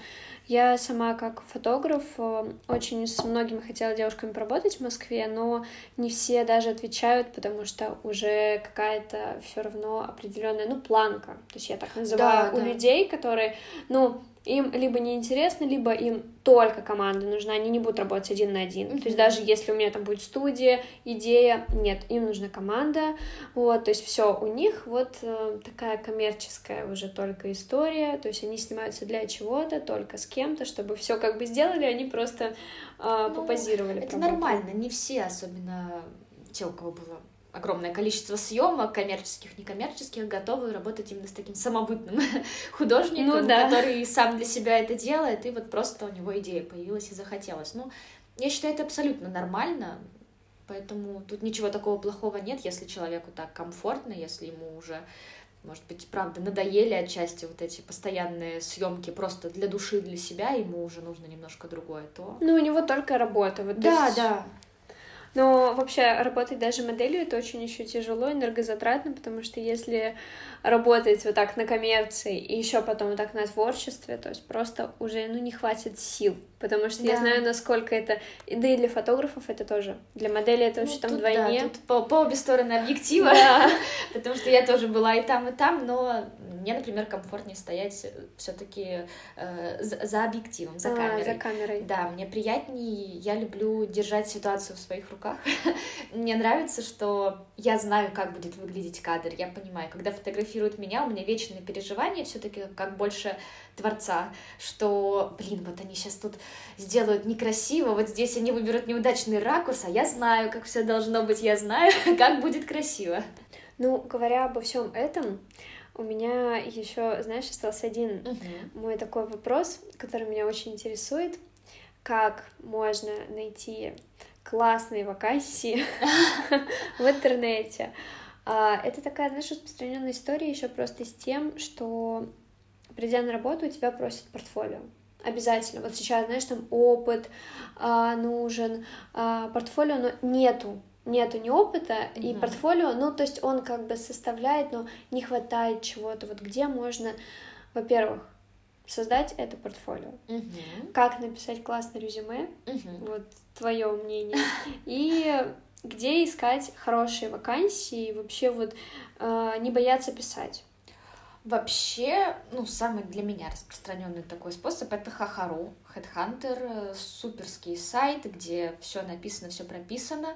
я сама как фотограф э, очень с многими хотела девушками поработать в Москве, но не все даже отвечают, потому что уже какая-то все равно определенная, ну, планка. То есть я так называю Да, у да. людей, которые, ну, им либо неинтересно, либо им только команда нужна, они не будут работать один на один. То есть даже если у меня там будет студия, идея, нет, им нужна команда, вот, то есть все у них вот э, такая коммерческая уже только история, то есть они снимаются для чего-то, только с кем-то, чтобы все как бы сделали, они просто э, Ну, попозировали. Это поработали. нормально, не все, особенно те, у кого было огромное количество съемок, коммерческих, некоммерческих, готовы работать именно с таким самобытным художником, Ну да. который сам для себя это делает, и вот просто у него идея появилась и захотелось. Ну, я считаю, это абсолютно нормально, поэтому тут ничего такого плохого нет, если человеку так комфортно, если ему уже может быть, правда, надоели отчасти вот эти постоянные съемки просто для души, для себя, ему уже нужно немножко другое, то... Ну, у него только работа. Вот, Да, есть- да, Но вообще работать даже моделью это очень еще тяжело, энергозатратно, потому что если работать вот так на коммерции и еще потом вот так на творчестве, то есть просто уже ну не хватит сил, потому что я Да. знаю, насколько это, да и для фотографов это тоже, для модели это Ну, вообще там тут, вдвойне. да, тут по, по обе стороны объектива, Да. потому что я тоже была и там, и там, но мне, например, комфортнее стоять все-таки за, за объективом, за А, камерой. за камерой. Да, мне приятнее, я люблю держать ситуацию в своих руках. Мне нравится, что я знаю, как будет выглядеть кадр, я понимаю, когда фотографируют меня, у меня вечное переживание все-таки как больше творца, что, блин, вот они сейчас тут сделают некрасиво, вот здесь они выберут неудачный ракурс, а я знаю, как все должно быть, я знаю, как будет красиво. Ну, говоря обо всем этом, у меня еще, знаешь, остался один мой такой вопрос, который меня очень интересует. Как можно найти классные вакансии в интернете? А, Это такая, знаешь, распространенная история еще просто с тем, что придя на работу, у тебя просят портфолио. Обязательно. Вот сейчас, знаешь, там опыт а, нужен, а, портфолио, но нету нету ни опыта, и Мгм. портфолио, ну, то есть он как бы составляет, но не хватает чего-то. Вот где можно, во-первых, создать это портфолио, Мгм. как написать классное резюме, Мгм. вот твое мнение, и где искать хорошие вакансии, и вообще вот э, не бояться писать. Вообще, ну, самый для меня распространенный такой способ это Хахару, Headhunter, э, суперский сайт, где все написано, все прописано.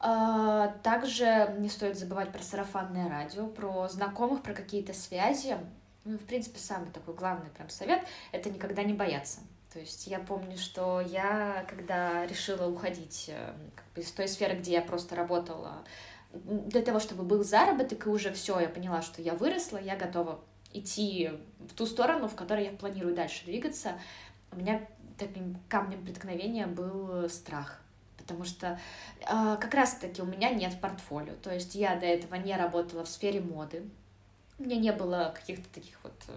А, Также не стоит забывать про сарафанное радио, про знакомых, про какие-то связи. Ну, в принципе, самый такой главный прям совет — это никогда не бояться. То есть я помню, что я, когда решила уходить э, как бы из той сферы, где я просто работала, для того, чтобы был заработок, и уже все, я поняла, что я выросла, я готова идти в ту сторону, в которой я планирую дальше двигаться, у меня таким камнем преткновения был страх. Потому что э, как раз-таки у меня нет портфолио. То есть я до этого не работала в сфере моды. У меня не было каких-то таких вот э,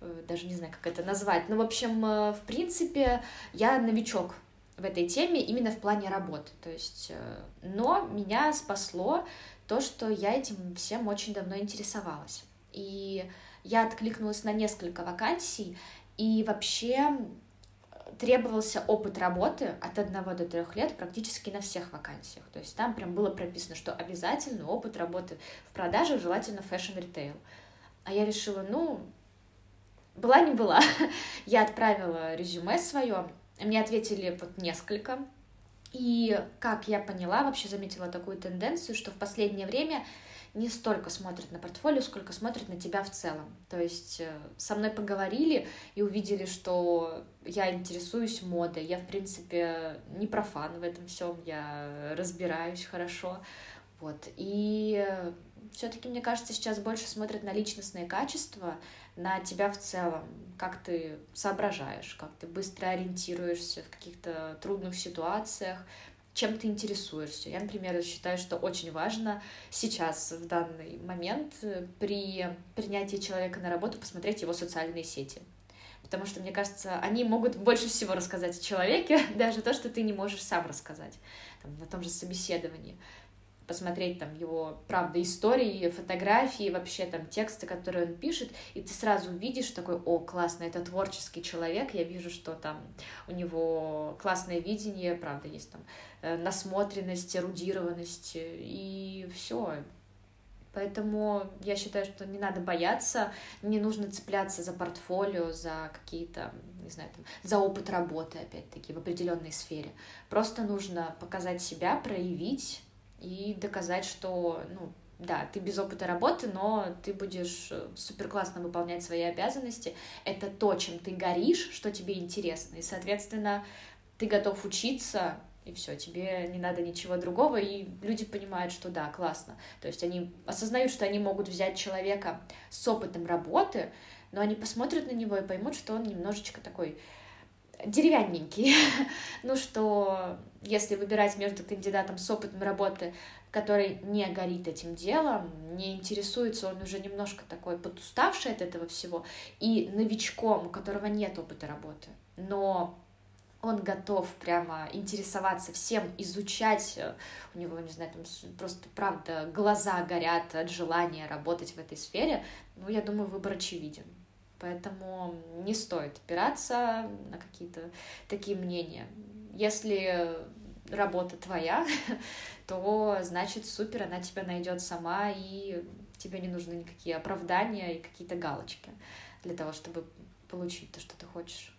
э, даже не знаю, как это назвать. Ну, в общем, э, в принципе, я новичок в этой теме именно в плане работы. То есть, э, но меня спасло то, что я этим всем очень давно интересовалась. И я откликнулась на несколько вакансий, и вообще требовался опыт работы от одного до трех лет практически на всех вакансиях. То есть там прям было прописано, что обязательно опыт работы в продаже, желательно fashion-ритейл. А я решила, ну, была не была. я отправила резюме свое, мне ответили вот несколько. И как я поняла, вообще заметила такую тенденцию, что в последнее время не столько смотрят на портфолио, сколько смотрят на тебя в целом. То есть э, со мной поговорили и увидели, что я интересуюсь модой. Я, в принципе, не профан в этом всем, я разбираюсь хорошо. Вот. И все-таки, мне кажется, сейчас больше смотрят на личностные качества, на тебя в целом, как ты соображаешь, как ты быстро ориентируешься в каких-то трудных ситуациях, чем ты интересуешься. Я, например, считаю, что очень важно сейчас, в данный момент, э, при принятии человека на работу посмотреть его социальные сети. Потому что, мне кажется, они могут больше всего рассказать о человеке, даже то, что ты не можешь сам рассказать там, на том же собеседовании посмотреть там его, правда, истории, фотографии, вообще там тексты, которые он пишет, и ты сразу видишь такой, о, классно, это творческий человек, я вижу, что там у него классное видение, правда, есть там э, насмотренность, эрудированность, и все. Поэтому я считаю, что не надо бояться, не нужно цепляться за портфолио, за какие-то, не знаю, там, за опыт работы, опять-таки, в определенной сфере. Просто нужно показать себя, проявить, и доказать, что, ну, да, ты без опыта работы, но ты будешь э, супер классно выполнять свои обязанности. Это то, чем ты горишь, что тебе интересно. И, соответственно, ты готов учиться, и все, тебе не надо ничего другого, и люди понимают, что да, классно. То есть они осознают, что они могут взять человека с опытом работы, но они посмотрят на него и поймут, что он немножечко такой деревянненький. ну что, если выбирать между кандидатом с опытом работы, который не горит этим делом, не интересуется, он уже немножко такой подуставший от этого всего, и новичком, у которого нет опыта работы, но он готов прямо интересоваться всем, изучать, у него, не знаю, там просто, правда, глаза горят от желания работать в этой сфере, ну, я думаю, выбор очевиден. Поэтому не стоит опираться на какие-то такие мнения. Если работа твоя, то значит супер, она тебя найдет сама, и тебе не нужны никакие оправдания и какие-то галочки для того, чтобы получить то, что ты хочешь.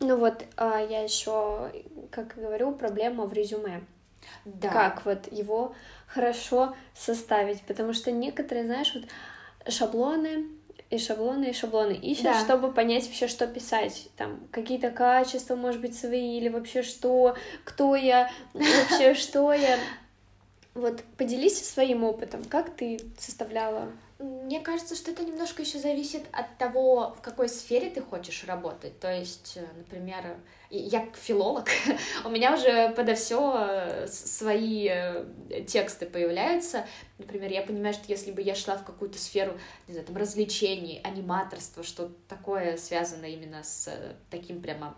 Ну вот, а, я еще, как говорю, проблема в резюме. Да. Как вот его хорошо составить, потому что некоторые, знаешь, вот шаблоны, и шаблоны, и шаблоны ищешь, да. чтобы понять вообще, что писать. Там какие-то качества, может быть, свои, или вообще что, кто я, вообще что я. Вот поделись своим опытом, как ты составляла мне кажется, что это немножко еще зависит от того, в какой сфере ты хочешь работать. То есть, э, например, я филолог, у меня уже подо все э, свои э, тексты появляются. Например, я понимаю, что если бы я шла в какую-то сферу, не знаю, там, развлечений, аниматорства, что такое связано именно с таким прямо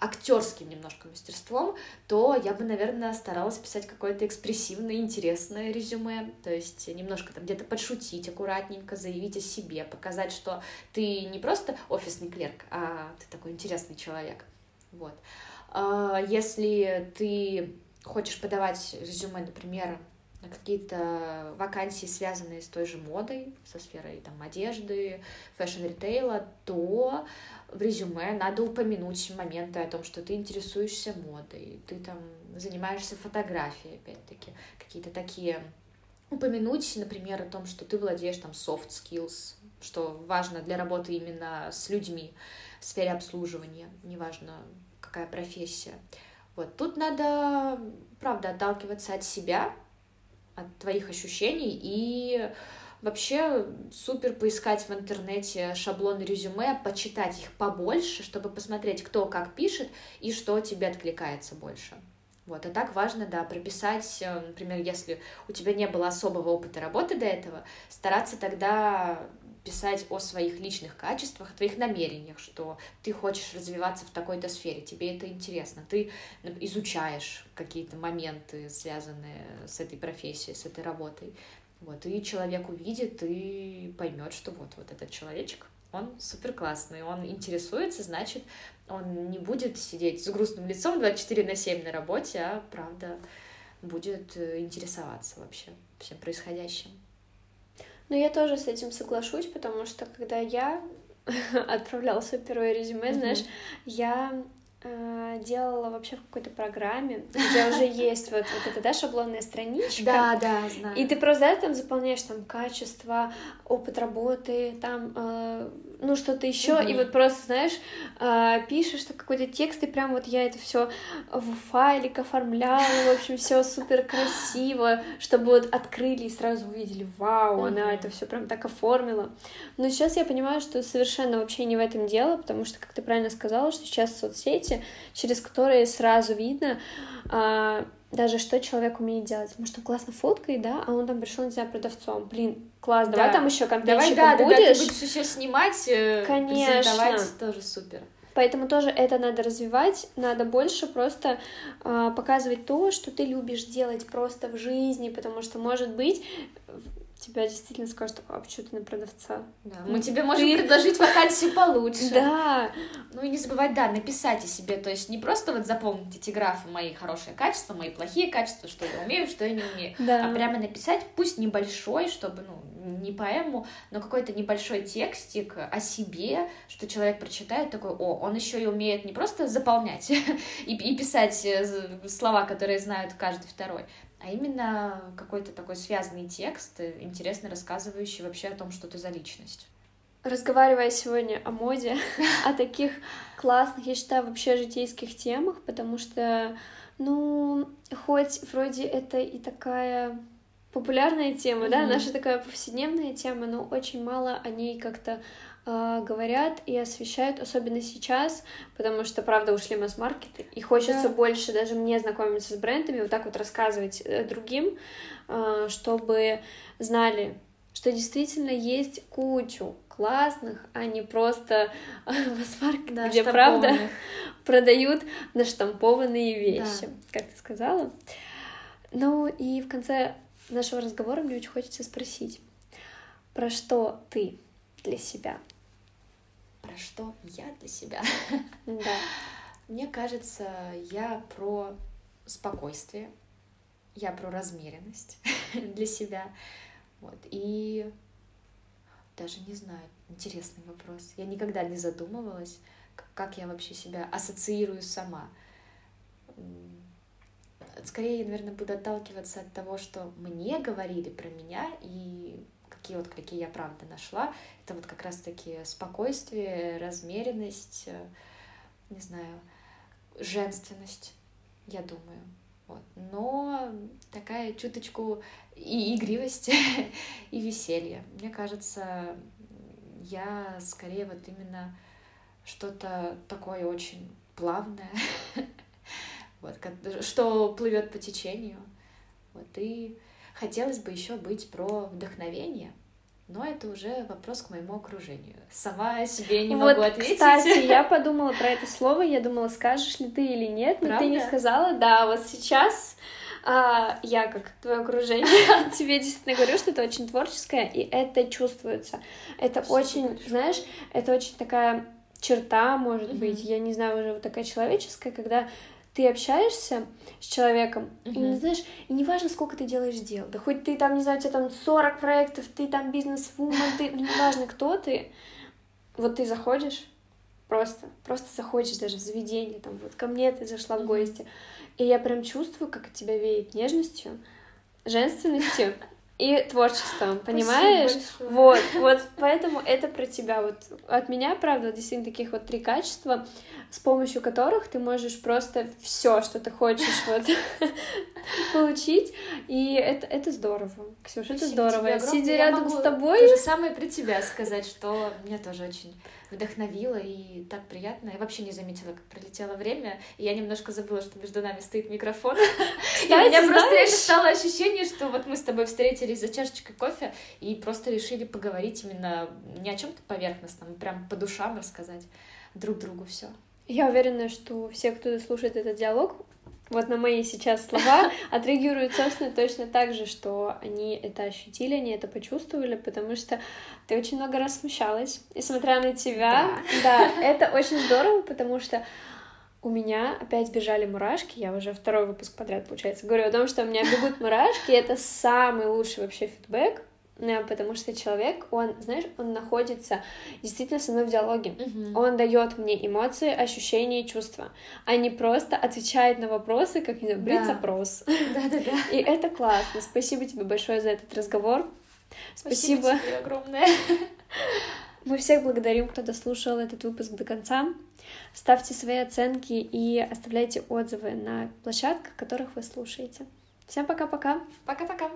актерским немножко мастерством, то я бы, наверное, старалась писать какое-то экспрессивное, интересное резюме, то есть немножко там где-то подшутить аккуратненько, заявить о себе, показать, что ты не просто офисный клерк, а ты такой интересный человек. Вот. А если ты хочешь подавать резюме, например, на какие-то вакансии, связанные с той же модой, со сферой там, одежды, fashion-ритейла, то в резюме надо упомянуть моменты о том, что ты интересуешься модой, ты там занимаешься фотографией, опять-таки, какие-то такие упомянуть, например, о том, что ты владеешь там soft skills, что важно для работы именно с людьми в сфере обслуживания, неважно какая профессия. Вот тут надо, правда, отталкиваться от себя, от твоих ощущений и Вообще супер поискать в интернете шаблоны резюме, почитать их побольше, чтобы посмотреть, кто как пишет и что тебе откликается больше. Вот, а так важно, да, прописать, э, например, если у тебя не было особого опыта работы до этого, стараться тогда писать о своих личных качествах, о твоих намерениях, что ты хочешь развиваться в такой-то сфере, тебе это интересно, ты изучаешь какие-то моменты, связанные с этой профессией, с этой работой. Вот, и человек увидит и поймет, что вот, вот этот человечек, он супер классный, он интересуется, значит, он не будет сидеть с грустным лицом 24 на 7 на работе, а правда будет э, интересоваться вообще всем происходящим. Ну, я тоже с этим соглашусь, потому что когда я отправляла свое первое резюме, mm-hmm. знаешь, я э, делала вообще в какой-то программе, где уже есть вот, вот эта, да, шаблонная страничка. Да, да, знаю. И ты просто, да, там заполняешь там качество, опыт работы, там э, ну что-то еще, угу. и вот просто, знаешь, э, пишешь какой-то текст, и прям вот я это все в файлик оформляла, в общем, все супер красиво, чтобы вот открыли и сразу увидели, вау, угу. она это все прям так оформила. Но сейчас я понимаю, что совершенно вообще не в этом дело, потому что, как ты правильно сказала, что сейчас соцсети, через которые сразу видно, э, даже что человек умеет делать. Может, он классно фоткает, да, а он там пришел, не знаю, продавцом. Блин, класс, да. давай там еще контентчика давай, да, будешь. Да, да, ты будешь еще снимать, э, Конечно. тоже супер. Поэтому тоже это надо развивать, надо больше просто э, показывать то, что ты любишь делать просто в жизни, потому что, может быть, тебя действительно скажут, а почему ты на продавца? Да, мы тебе можем ты... предложить вакансию получше. Да. Ну и не забывать, да, написать о себе, то есть не просто вот заполнить эти графы мои хорошие качества, мои плохие качества, что я умею, что я не умею, да. а прямо написать, пусть небольшой, чтобы, ну, не поэму, но какой-то небольшой текстик о себе, что человек прочитает такой, о, он еще и умеет не просто заполнять и, и писать э, слова, которые знают каждый второй, а именно какой-то такой связанный текст, э, интересно рассказывающий вообще о том, что ты за личность. Разговаривая сегодня о моде, о таких классных, я считаю, вообще житейских темах, потому что, ну, хоть вроде это и такая популярная тема, mm-hmm. да, наша такая повседневная тема, но очень мало о ней как-то говорят и освещают, особенно сейчас, потому что, правда, ушли масс-маркеты, и хочется да. больше даже мне знакомиться с брендами, вот так вот рассказывать э, другим, э, чтобы знали, что действительно есть кучу классных, а не просто масс-маркет, да, где, правда, продают наштампованные вещи, да. как ты сказала. Ну и в конце нашего разговора мне очень хочется спросить, про что ты для себя что я для себя. Да. Мне кажется, я про спокойствие, я про размеренность для себя. Вот. И даже не знаю, интересный вопрос. Я никогда не задумывалась, как я вообще себя ассоциирую сама. Скорее, наверное, буду отталкиваться от того, что мне говорили про меня, и какие отклики я правда нашла. Это вот как раз-таки спокойствие, размеренность, э, не знаю, женственность, я думаю. Вот. Но такая чуточку и игривость, и веселье. Мне кажется, я скорее вот именно что-то такое очень плавное, вот, что плывет по течению. Вот, и Хотелось бы еще быть про вдохновение, но это уже вопрос к моему окружению. Сама себе не вот, могу ответить. Кстати, я подумала про это слово, я думала, скажешь ли ты или нет, но Правда? ты не сказала. Да, вот сейчас а, я, как твое окружение, тебе действительно говорю, что это очень творческое, и это чувствуется. Это очень, знаешь, это очень такая черта, может быть, я не знаю, уже вот такая человеческая, когда ты общаешься с человеком, mm-hmm. и, не знаешь, и не важно, сколько ты делаешь дел, да хоть ты там, не знаю, у тебя там 40 проектов, ты там бизнес-вумен, ты, не важно, кто ты, вот ты заходишь, просто, просто заходишь даже в заведение, там, вот ко мне ты зашла в гости, и я прям чувствую, как от тебя веет нежностью, женственностью, и творчеством, понимаешь? Вот, вот, поэтому это про тебя. Вот от меня, правда, действительно таких вот три качества, с помощью которых ты можешь просто все, что ты хочешь, вот получить, и это, это здорово. Ксюша, это здорово. Сидя рядом с тобой... То же самое при тебя сказать, что меня тоже очень вдохновило и так приятно. Я вообще не заметила, как пролетело время, и я немножко забыла, что между нами стоит микрофон. Кстати, и у меня просто реально стало ощущение, что вот мы с тобой встретились за чашечкой кофе и просто решили поговорить именно не о чем-то поверхностном, а прям по душам рассказать друг другу все. Я уверена, что все, кто слушает этот диалог, вот на мои сейчас слова отреагируют, собственно, точно так же, что они это ощутили, они это почувствовали, потому что ты очень много раз смущалась, и смотря на тебя, да, да это очень здорово, потому что у меня опять бежали мурашки, я уже второй выпуск подряд, получается, говорю о том, что у меня бегут мурашки, это самый лучший вообще фидбэк, потому что человек, он, знаешь, он находится действительно со мной в диалоге. Uh-huh. Он дает мне эмоции, ощущения и чувства, а не просто отвечает на вопросы, как не знаю, опрос. Да-да-да. И это классно. Спасибо тебе большое за этот разговор. Спасибо, Спасибо тебе огромное. Мы всех благодарим, кто дослушал этот выпуск до конца. Ставьте свои оценки и оставляйте отзывы на площадках, которых вы слушаете. Всем пока-пока. Пока-пока.